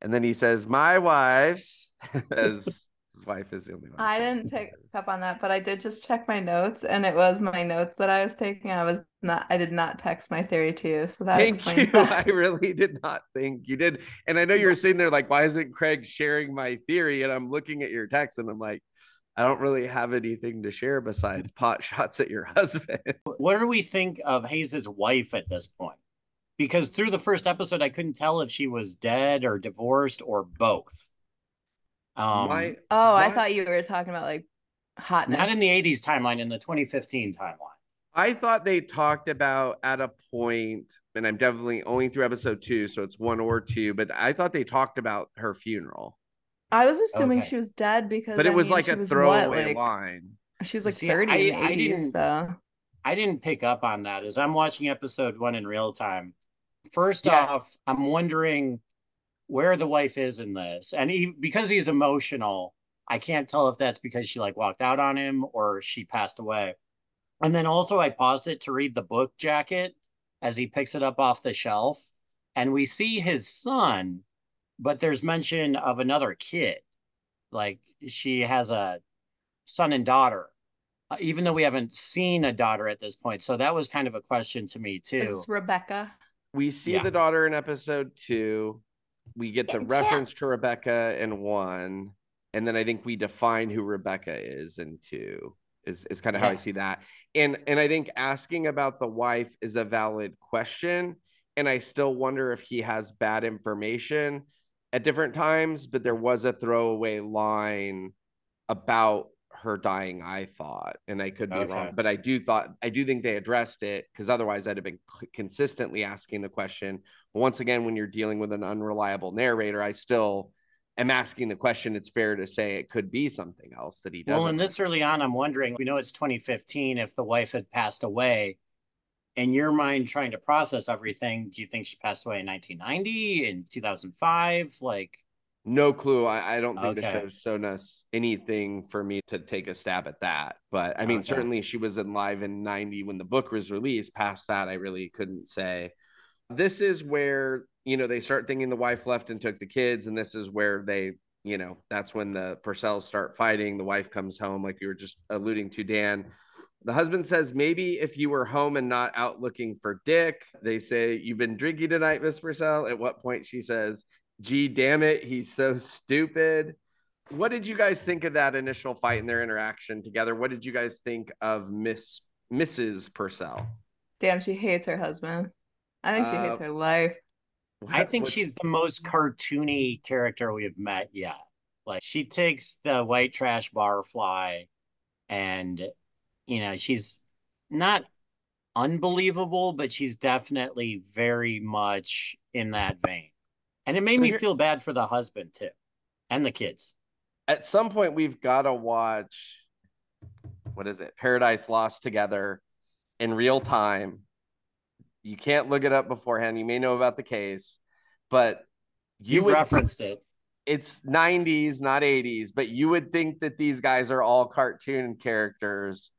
and then he says, "My wife's," as his wife is the only one. I didn't pick up on that, but I did just check my notes, and it was my notes that I was taking. I was not. I did not text my theory to you, so that Thank you. that. I really did not think you did. And I know you were sitting there like, why isn't Craig sharing my theory? And I'm looking at your text and I'm like, I don't really have anything to share besides pot shots at your husband. What do we think of Hayes's wife at this point? Because through the first episode, I couldn't tell if she was dead or divorced or both. Um, my, Oh, I thought you were talking about like hotness. not in the 80s timeline, in the 2015 timeline. I thought they talked about at a point, and I'm definitely only through episode two, so it's one or two, but I thought they talked about her funeral. I was assuming Okay. she was dead because But it I was mean, like a was throwaway what, like, line. She was like See, 30 I- in the I 80s. didn't- So I didn't pick up on that as I'm watching episode one in real time. First Yeah. off, I'm wondering where the wife is in this, and he, because he's emotional, I can't tell if that's because she like walked out on him or she passed away. And then also, I paused it to read the book jacket as he picks it up off the shelf, and we see his son, but there's mention of another kid, like she has a son and daughter uh, even though we haven't seen a daughter at this point. So that was kind of a question to me too. is Rebecca? We see Yeah. the daughter in episode two. We get the reference to Rebecca in one. And then I think we define who Rebecca is in two. Is, is kind of how I see that. And and I think asking about the wife is a valid question. And I still wonder if he has bad information at different times, but there was a throwaway line about her dying i thought and i could be Okay. wrong but i do thought i do think they addressed it because otherwise i'd have been c- consistently asking the question but once again when you're dealing with an unreliable narrator i still am asking the question it's fair to say it could be something else that he doesn't well, and this early on, I'm wondering, we know it's 2015. If the wife had passed away, in your mind, trying to process everything, do you think she passed away in 1990, in 2005? Like, no clue. I, I don't think the Okay. show's shown us anything for me to take a stab at that but i mean Okay. certainly she was in live in 90 when the book was released. Past that i really couldn't say. This is where you know they start thinking the wife left and took the kids and this is where they you know that's when the purcells start fighting. The wife comes home like you were just alluding to dan. The husband says maybe if you were home and not out looking for dick they say you've been drinking tonight miss purcell? At what point she says gee damn it he's so stupid what did you guys think of that initial fight and their interaction together what did you guys think of miss mrs purcell Damn, she hates her husband. I think she hates Uh, her life. I think what's- she's the most cartoony character we've met yet. Like, she takes the white trash barfly, and, you know, she's not unbelievable, but she's definitely very much in that vein. And it made So me here- feel bad for the husband, too, and the kids. at some point we've got to watch what is it paradise lost together in real time you can't look it up beforehand you may know about the case but you You would referenced it. it's 90s not 80s but you would think that these guys are all cartoon characters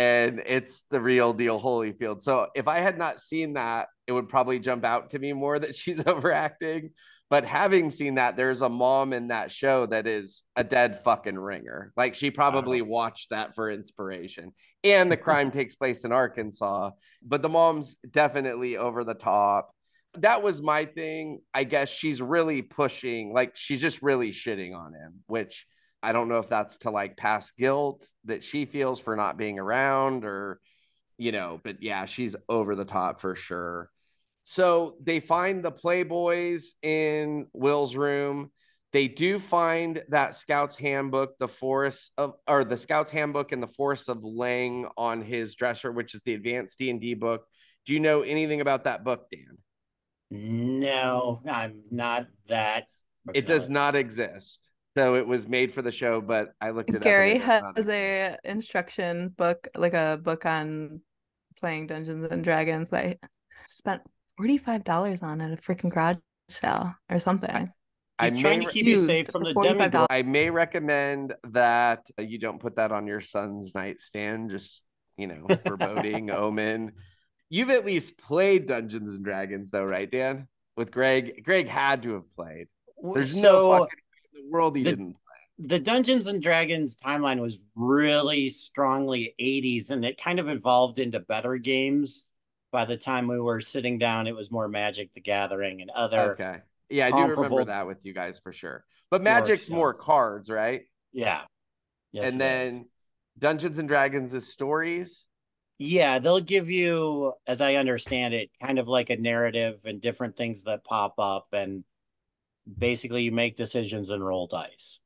and it's the real deal holyfield. So if i had not seen that it would probably jump out to me more that she's overacting. But having seen that there's a mom in that show that is a dead fucking ringer. Like she probably watched that for inspiration. And the crime takes place in arkansas but the mom's definitely over the top. That was my thing. I guess she's really pushing, like she's just really shitting on him, which I don't know if that's to like pass guilt that she feels for not being around or, you know, but yeah, she's over the top for sure. So they find the Playboys in Will's room. They do find that Scout's handbook, the Forest of, or the Scout's handbook and the Forest of Lang on his dresser, which is the advanced D and D book. Do you know anything about that book, Dan? No, I'm not that. It does not exist. So it was made for the show, but I looked it up. Gary it does not has a instruction book, like a book on playing Dungeons and Dragons that I spent $45 on at a freaking garage sale or something. I He's trying may to keep you safe from the $45. demigod. I may recommend that you don't put that on your son's nightstand, just you know, foreboding, omen. You've at least played Dungeons and Dragons, though, right, Dan? With Greg, Greg had to have played. There's no fucking way in the world he the- didn't. play. the Dungeons and Dragons timeline was really strongly 80s and it kind of evolved into better games. By the time we were sitting down, it was more Magic the Gathering and other. Okay, yeah, I do remember that with you guys for sure. But Magic's more cards, right? Yeah. Yes, and it is. then Dungeons and Dragons is stories. Yeah, they'll give you, as I understand it, kind of like a narrative and different things that pop up. And basically, you make decisions and roll dice.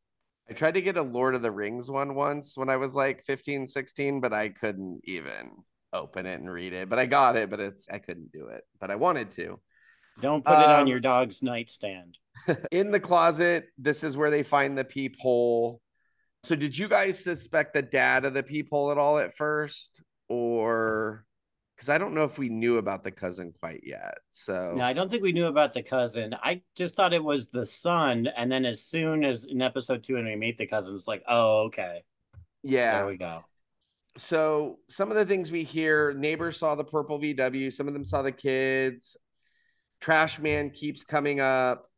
I tried to get a Lord of the Rings one once when I was like 15, 16, but I couldn't even open it and read it. But I got it, but it's I couldn't do it. But I wanted to. Don't put it Um, on your dog's nightstand. in the closet, this is where they find the peephole. So, did you guys suspect the dad of the peephole at all at first? Or because I don't know if we knew about the cousin quite yet. So, No, I don't think we knew about the cousin. I just thought it was the son. And then as soon as in episode two, and we meet the cousin, it's like, oh, okay. yeah. There we go. so some of the things we hear neighbors saw the purple vw some of them saw the kids trash man keeps coming up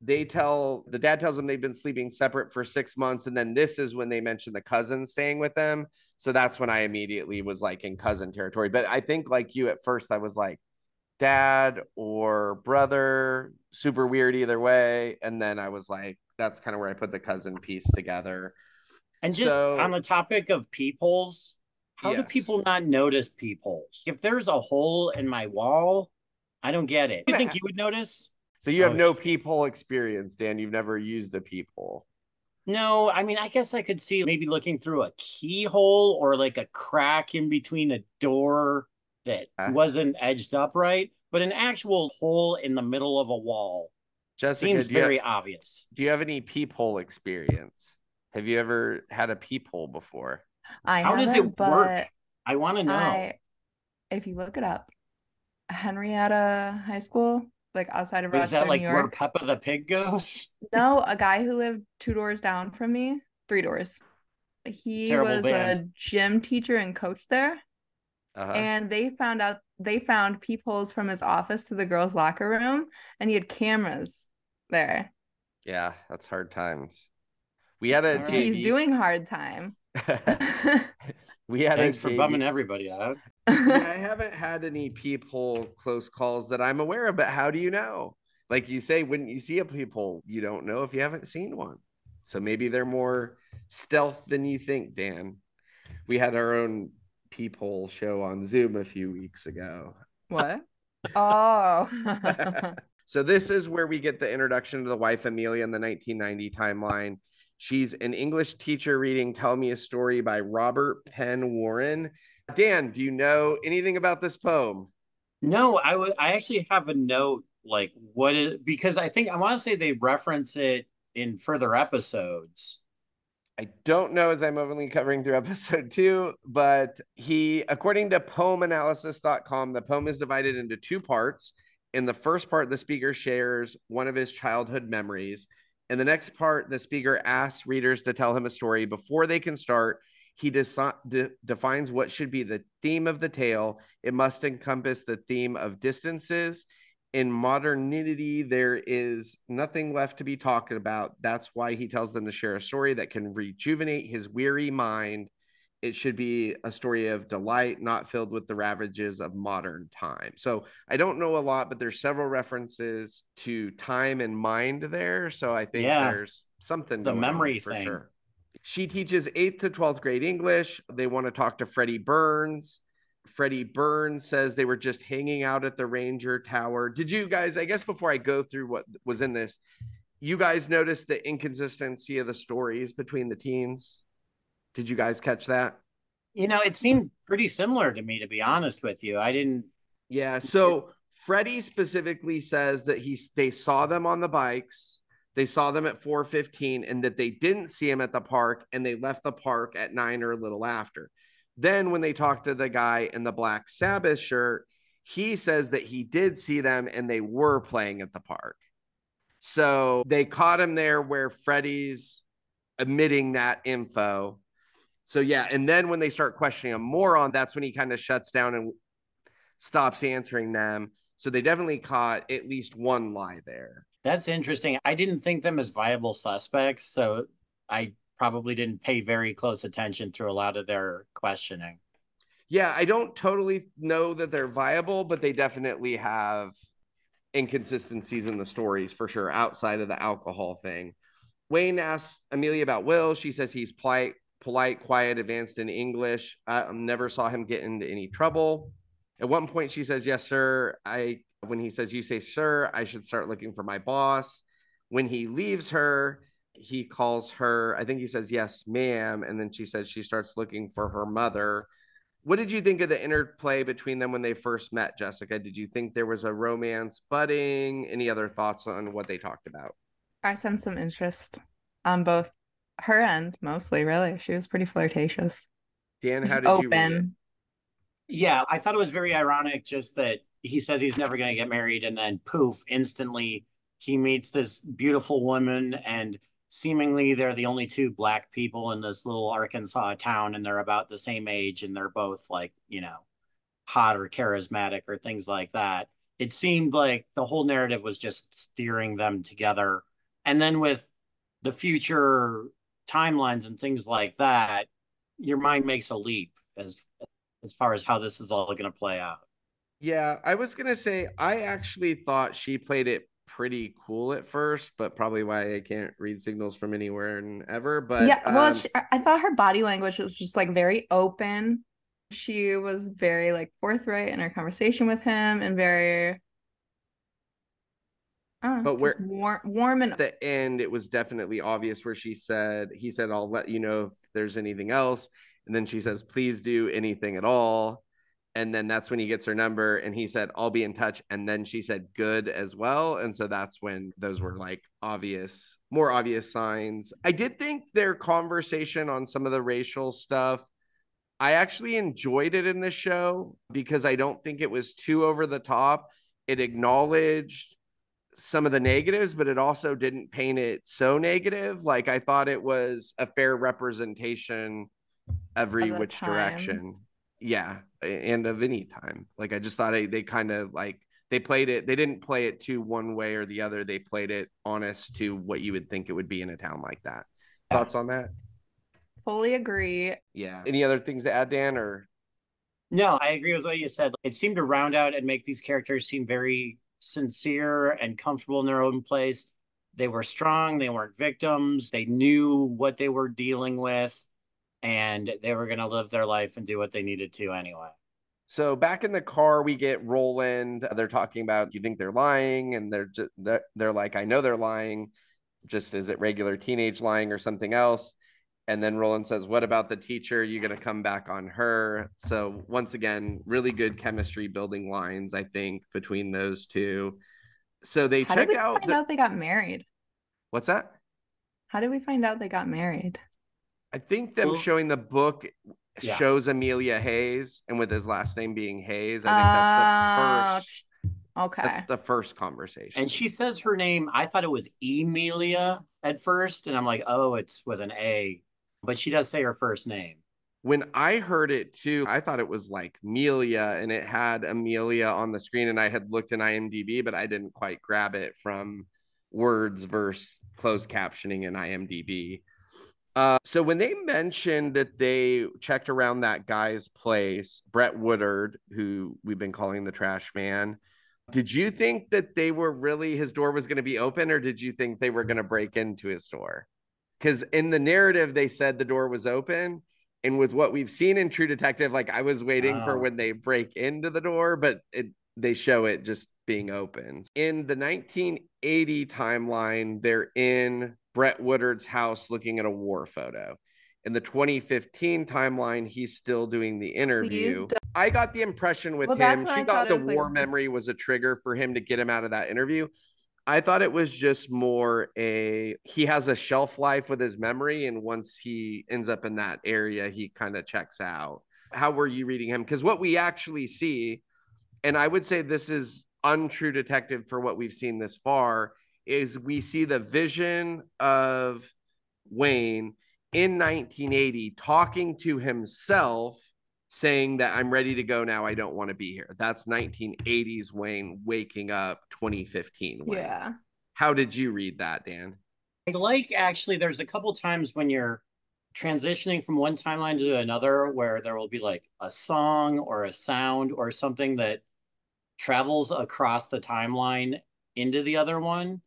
they tell the dad tells them they've been sleeping separate for six months and then this is when they mention the cousin staying with them so that's when i immediately was like in cousin territory but i think like you at first i was like dad or brother super weird either way and then i was like that's kind of where i put the cousin piece together And just So- on the topic of peepholes, how do people not notice peepholes? If there's a hole in my wall, I don't get it. You think you would notice? So you have Oh, no sh- peephole experience, Dan. You've never used a peephole. No, I mean, I guess I could see maybe looking through a keyhole or like a crack in between a door that Uh. wasn't edged up right, but an actual hole in the middle of a wall Jessica, seems very have, obvious. do you have any peephole experience? Have you ever had a peephole before? I How does it work? I want to know. I, if you look it up, Henrietta High School, like outside of Is Rochester, that like New where Peppa the Pig goes? No, a guy who lived two doors down from me, three doors. He Terrible was a gym teacher and coach there, Uh-huh. and they found out they found peepholes from his office to the girls' locker room, and he had cameras there. yeah, that's hard times. We had a JV He's doing hard time. we had Thanks a for JV bumming everybody out. Yeah, I haven't had any peephole close calls that I'm aware of, but how do you know? Like you say, when you see a peephole, you don't know if you haven't seen one. So maybe they're more stealth than you think, Dan. We had our own peephole show on Zoom a few weeks ago. what? Oh. so this is where we get the introduction to the wife Amelia in the 1990 timeline. She's an English teacher reading Tell Me a Story by Robert Penn Warren. Dan, do you know anything about this poem? No, I would. I actually have a note like what is because I think I want to say they reference it in further episodes. I don't know as I'm only covering through episode two, but he, according to poemanalysis.com, the poem is divided into two parts. In the first part, the speaker shares one of his childhood memories. In the next part, the speaker asks readers to tell him a story. Before they can start, he de- defines what should be the theme of the tale. It must encompass the theme of distances. In modernity, there is nothing left to be talked about. That's why he tells them to share a story that can rejuvenate his weary mind. It should be a story of delight, not filled with the ravages of modern time. So I don't know a lot, but there's several references to time and mind there. So I think Yeah. there's something The memory for thing. sure. She teaches eighth to 12th grade English. They want to talk to Freddie Burns. Freddie Burns says they were just hanging out at the Ranger Tower. Did you guys, I guess before I go through what was in this, you guys notice the inconsistency of the stories between the teens? Did you guys catch that? You know, it seemed pretty similar to me, to be honest with you. I didn't. Yeah. So Freddie specifically says that he they saw them on the bikes. They saw them at 4:15 and that they didn't see him at the park and they left the park at 9 or a little after. Then when they talked to the guy in the black Sabbath shirt, he says that he did see them and they were playing at the park. So they caught him there where Freddie's admitting that info. So yeah, and then when they start questioning him more on, that's when he kind of shuts down and stops answering them. So they definitely caught at least one lie there. That's interesting. I didn't think them as viable suspects, so I probably didn't pay very close attention through a lot of their questioning. Yeah, I don't totally know that they're viable, but they definitely have inconsistencies in the stories for sure, outside of the alcohol thing. Wayne asks Amelia about Will. She says he's polite, polite, quiet, advanced in English. I um, never saw him get into any trouble. At one point, she says, "Yes, sir." I when he says, "You say, sir," I should start looking for my boss. When he leaves her, he calls her. I think he says, "Yes, ma'am," and then she says she starts looking for her mother what did you think of the interplay between them when they first met, Jessica? Did you think there was a romance budding? Any other thoughts on what they talked about? I sensed some interest on both her end, mostly, really. She was pretty flirtatious. Dan, how did you read it? Yeah, I thought it was very ironic just that he says he's never going to get married and then poof, instantly he meets this beautiful woman and seemingly they're the only two black people in this little Arkansas town and they're about the same age and they're both like, you know, hot or charismatic or things like that. It seemed like the whole narrative was just steering them together. And then with the future timelines and things like that, your mind makes a leap as as far as how this is all going to play out. Yeah, I was gonna say I actually thought she played it pretty cool at first, but probably why I can't read signals from anywhere and ever. But yeah, well, um, she, I thought her body language was just like very open. She was very like forthright in her conversation with him and very, know, But where- warm, warm and at the end, it was definitely obvious where she said, he said, I'll let you know if there's anything else. And then she says, please do anything at all. And then that's when he gets her number and he said, I'll be in touch. And then she said, good as well. And so that's when those were mm-hmm. like obvious, more obvious signs. I did think their conversation on some of the racial stuff, I actually enjoyed it in this show because I don't think it was too over the top. It acknowledged some of the negatives, but it also didn't paint it so negative. Like I thought it was a fair representation every which time. direction. Yeah, and of any time. Like I just thought I, they kind of like they played it. They didn't play it to one way or the other. They played it honest to what you would think it would be in a town like that. Yeah. Thoughts on that? fully agree. Yeah. Any other things to add, Dan? Or No, I agree with what you said. It seemed to round out and make these characters seem very sincere and comfortable in their own place. They were strong, they weren't victims, they knew what they were dealing with, and they were going to live their life and do what they needed to anyway. So back in the car, we get Roland. They're talking about, do you think they're lying? And they're just they're, they're like, I know they're lying. Just is it regular teenage lying or something else? And then Roland says, What about the teacher? You're gonna come back on her? So once again, really good chemistry building lines, I think, between those two. So they check out. How check did we out find the- out they got married? what's that? How did we find out they got married? I think them Well- showing the book Yeah. shows Amelia Hayes, and with his last name being Hayes, I think that's the Uh, first Okay. that's the first conversation. And she says her name, I thought it was Emilia at first, and I'm like, oh, it's with an A. But she does say her first name. when I heard it too, I thought it was like Amelia and it had Amelia on the screen. And I had looked in IMDb, but I didn't quite grab it from words versus closed captioning in IMDb. Uh, so when they mentioned that they checked around that guy's place, Brett Woodard, who we've been calling the trash man, did you think that they were really his door was going to be open, or did you think they were going to break into his door? Because in the narrative, they said the door was open. And with what we've seen in True Detective, like I was waiting for Oh. when they break into the door, but it, they show it just being open. In the 1980 timeline, they're in Brett Woodard's house looking at a war photo. In the 2015 timeline, he's still doing the interview. I got the impression with Well, him, she thought thought the was like- war memory was a trigger for him to get him out of that interview. I thought it was just more a he has a shelf life with his memory, and once he ends up in that area, he kind of checks out. How were you reading him? Because what we actually see, and I would say this is untrue detective for what we've seen this far, is we see the vision of Wayne in 1980 talking to himself saying that I'm ready to go now. I don't want to be here. That's 1980s Wayne waking up 2015 Wayne. yeah. How did you read that, Dan? I like actually, there's a couple times when you're transitioning from one timeline to another where there will be like a song or a sound or something that travels across the timeline into the other one.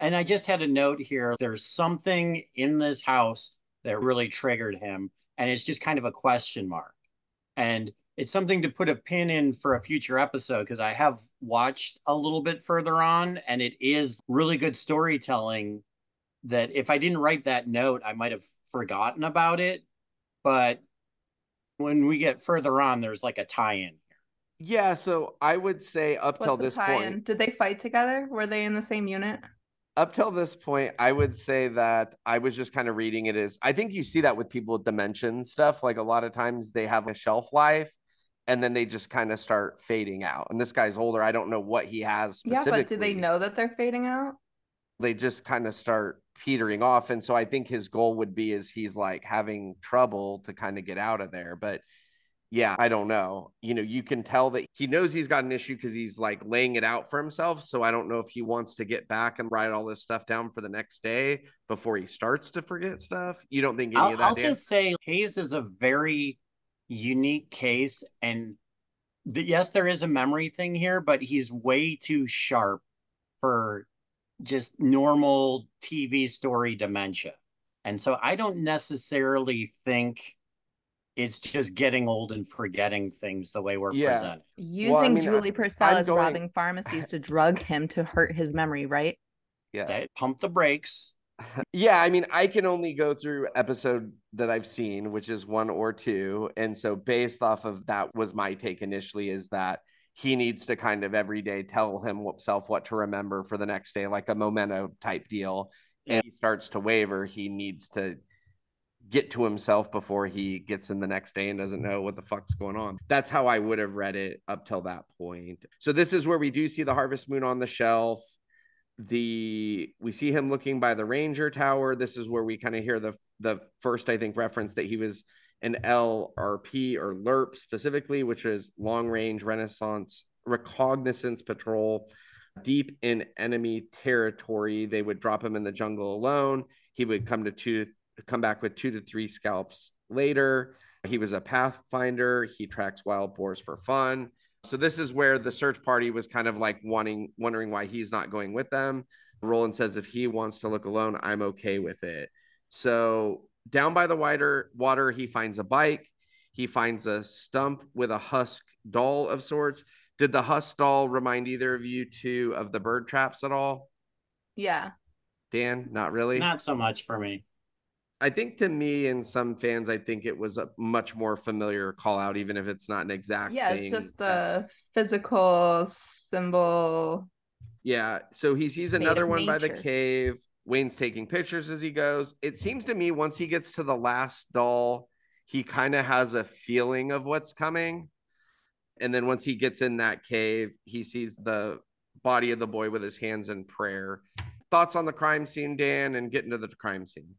And I just had a note here there's something in this house that really triggered him. And it's just kind of a question mark. And it's something to put a pin in for a future episode because I have watched a little bit further on and it is really good storytelling that if I didn't write that note, I might have forgotten about it. But when we get further on, there's like a tie-in. Yeah, so I would say up till What's the this tie-in? point, Did they fight together? Were they in the same unit? Up till this point, I would say that I was just kind of reading it as I think you see that with people with dementia stuff. Like a lot of times they have a shelf life and then they just kind of start fading out. And this guy's older. I don't know what he has Yeah, but do they know that they're fading out? They just kind of start petering off. And so I think his goal would be is he's like having trouble to kind of get out of there. But yeah, I don't know. You know, you can tell that he knows he's got an issue because he's like laying it out for himself. So I don't know if he wants to get back and write all this stuff down for the next day before he starts to forget stuff. You don't think any I'll, of that? I'll Dan? just say Hayes is a very unique case, and th- yes, there is a memory thing here, but he's way too sharp for just normal TV story dementia. And so I don't necessarily think it's just getting old and forgetting things the way we're Yeah. presented. You Well, I mean, Julie Purcell I'm is going- robbing pharmacies to drug him to hurt his memory, right? yes. Pump the brakes. Yeah, I mean, I can only go through episode that I've seen, which is one or two. And so based off of that was my take initially is that he needs to kind of every day tell himself what to remember for the next day, like a memento type deal. And he starts to waver. He needs to get to himself before he gets in the next day and doesn't know what the fuck's going on. That's how I would have read it up till that point. So this is where we do see the harvest moon on the shelf the we see him looking by the ranger tower this is where we kind of hear the the first i think reference that he was an lrp or lerp specifically which is long range renaissance reconnaissance patrol deep in enemy territory they would drop him in the jungle alone he would come to two come back with two to three scalps later he was a pathfinder he tracks wild boars for fun so this is where the search party was kind of like wanting, wondering why he's not going with them. Roland says if he wants to look alone, I'm okay with it. So down by the wider water, he finds a bike. He finds a stump with a husk doll of sorts. Did the husk doll remind either of you two of the bird traps at all? Yeah. Dan, not really. Not so much for me. I think to me and some fans, I think it was a much more familiar call out, even if it's not an exact. Yeah, thing it's just that's- the physical symbol. Yeah. So he sees another one by the cave. Wayne's taking pictures as he goes. It seems to me once he gets to the last doll, he kind of has a feeling of what's coming. And then once he gets in that cave, he sees the body of the boy with his hands in prayer. Thoughts on the crime scene, Dan, and getting to the crime scene.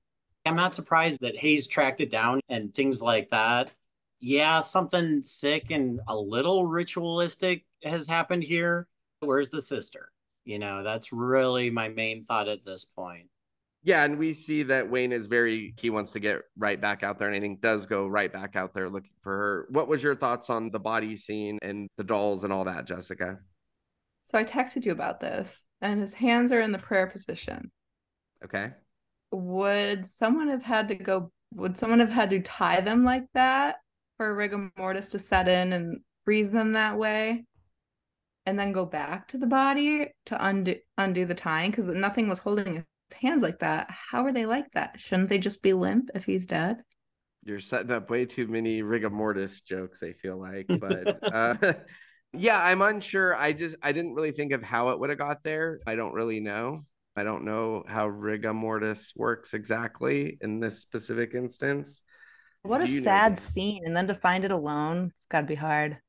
I'm not surprised that Hayes tracked it down and things like that. Yeah, something sick and a little ritualistic has happened here. Where's the sister? You know, that's really my main thought at this point. Yeah, and we see that Wayne is very he wants to get right back out there, and I think does go right back out there looking for her. What was your thoughts on the body scene and the dolls and all that, Jessica? So I texted you about this, and his hands are in the prayer position. Okay. Would someone have had to go? Would someone have had to tie them like that for rigor mortis to set in and freeze them that way, and then go back to the body to undo undo the tying? Because nothing was holding his hands like that. How are they like that? Shouldn't they just be limp if he's dead? You're setting up way too many rigor mortis jokes, I feel like. But uh yeah, I'm unsure. I just I didn't really think of how it would have got there. I don't really know. I don't know how rigor mortis works exactly in this specific instance. What a Do you know, sad scene, and then to find it alone, it's got to be hard.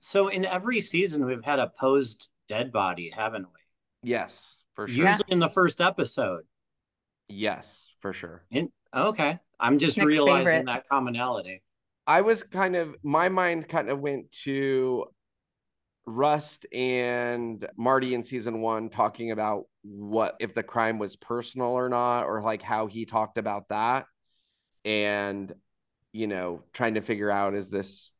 So in every season, we've had a posed dead body, haven't we? Yes, for sure. Usually in the first episode. Yes, for sure. In, okay. I'm just Nic's realizing favorite. that commonality. I was kind of my mind kind of went to Rust and Marty in season one talking about what if the crime was personal or not, or like how he talked about that. And, you know, trying to figure out is this,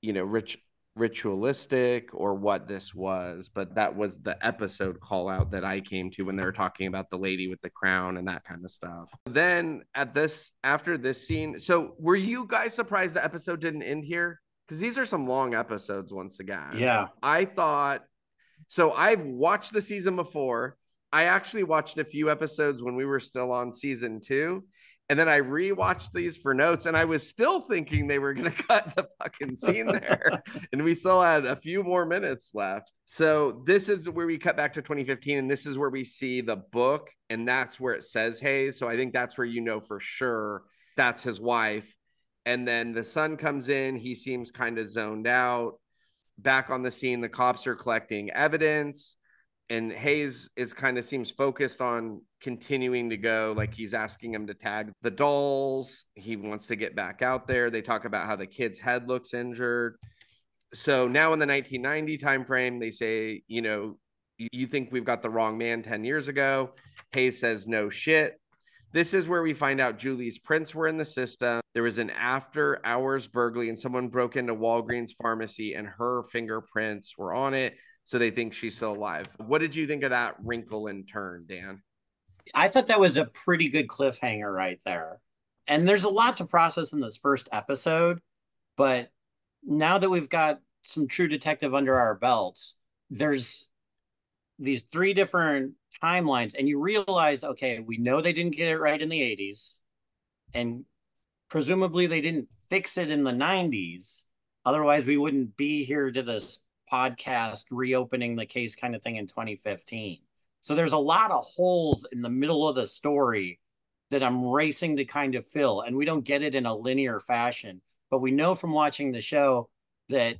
you know, rich ritualistic or what this was. But that was the episode call out that I came to when they were talking about the lady with the crown and that kind of stuff. Then at this after this scene, so were you guys surprised the episode didn't end here? Because these are some long episodes once again. Yeah. I thought so. I've watched the season before. I actually watched a few episodes when we were still on season two. And then I rewatched these for notes and I was still thinking they were going to cut the fucking scene there. and we still had a few more minutes left. So this is where we cut back to 2015 and this is where we see the book and that's where it says Hayes. So I think that's where you know for sure that's his wife. And then the son comes in, he seems kind of zoned out. Back on the scene, the cops are collecting evidence. And Hayes is kind of seems focused on continuing to go. Like he's asking him to tag the dolls. He wants to get back out there. They talk about how the kid's head looks injured. So now in the 1990 timeframe they say you know you think we've got the wrong man 10 years ago? Hayes says no shit this is where we find out julie's prints were in the system there was an after hours burglary and someone broke into walgreens pharmacy and her fingerprints were on it so they think she's still alive. What did you think of that wrinkle and turn, Dan? I thought that was a pretty good cliffhanger right there. And there's a lot to process in this first episode, but now that we've got some true detective under our belts, there's these three different timelines and you realize okay, we know they didn't get it right in the 80s and presumably they didn't fix it in the 90s. Otherwise, we wouldn't be here to this podcast reopening the case kind of thing in 2015. So there's a lot of holes in the middle of the story that I'm racing to kind of fill. And we don't get it in a linear fashion. But we know from watching the show that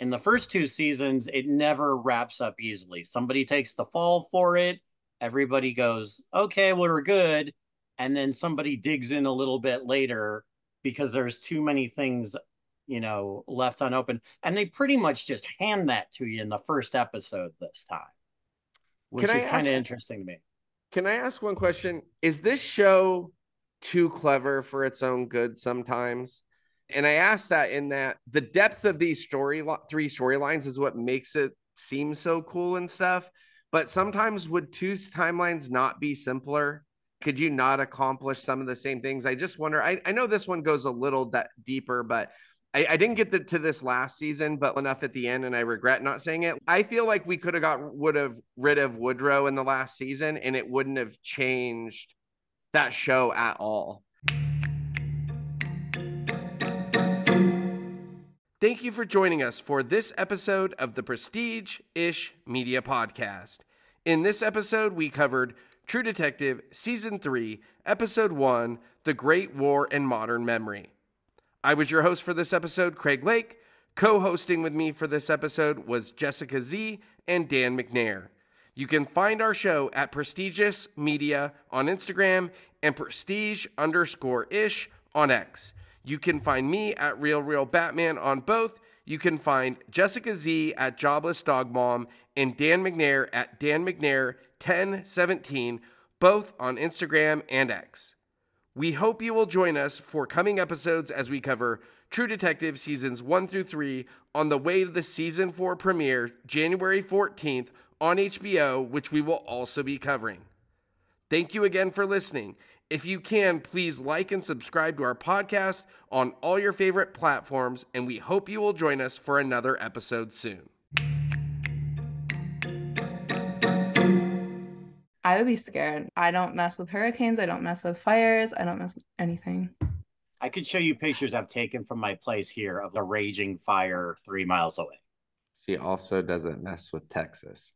in the first two seasons, it never wraps up easily. Somebody takes the fall for it. Everybody goes, okay, well, we're good. And then somebody digs in a little bit later because there's too many things you know, left unopened. And they pretty much just hand that to you in the first episode this time, which Can is kind of interesting to me. Can I ask one question? Is this show too clever for its own good sometimes? And I ask that in that the depth of these story three storylines is what makes it seem so cool and stuff. But sometimes would two timelines not be simpler? Could you not accomplish some of the same things? I just wonder. I, I know this one goes a little deeper, but I, I didn't get the, to this last season, but enough at the end, and I regret not saying it. I feel like we could have got would have rid of Woodrugh in the last season, and it wouldn't have changed that show at all. Thank you for joining us for this episode of the Prestige Ish Media Podcast. In this episode, we covered True Detective Season 3, Episode 1 The Great War and Modern Memory. I was your host for this episode, Craig Lake. Co hosting with me for this episode was Jessica Z and Dan McNair. You can find our show at Prestige-ish Media on Instagram and Prestige underscore ish on X. You can find me at Real Real Batman on both. You can find Jessica Z at Jobless Dog Mom and Dan McNair at Dan McNair 1017, both on Instagram and X. We hope you will join us for coming episodes as we cover True Detective seasons 1 through 3 on the way to the season 4 premiere January 14th on HBO, which we will also be covering. Thank you again for listening. If you can, please like and subscribe to our podcast on all your favorite platforms, and we hope you will join us for another episode soon. I would be scared. I don't mess with hurricanes. I don't mess with fires. I don't mess with anything. I could show you pictures I've taken from my place here of a raging fire three miles away. She also doesn't mess with Texas.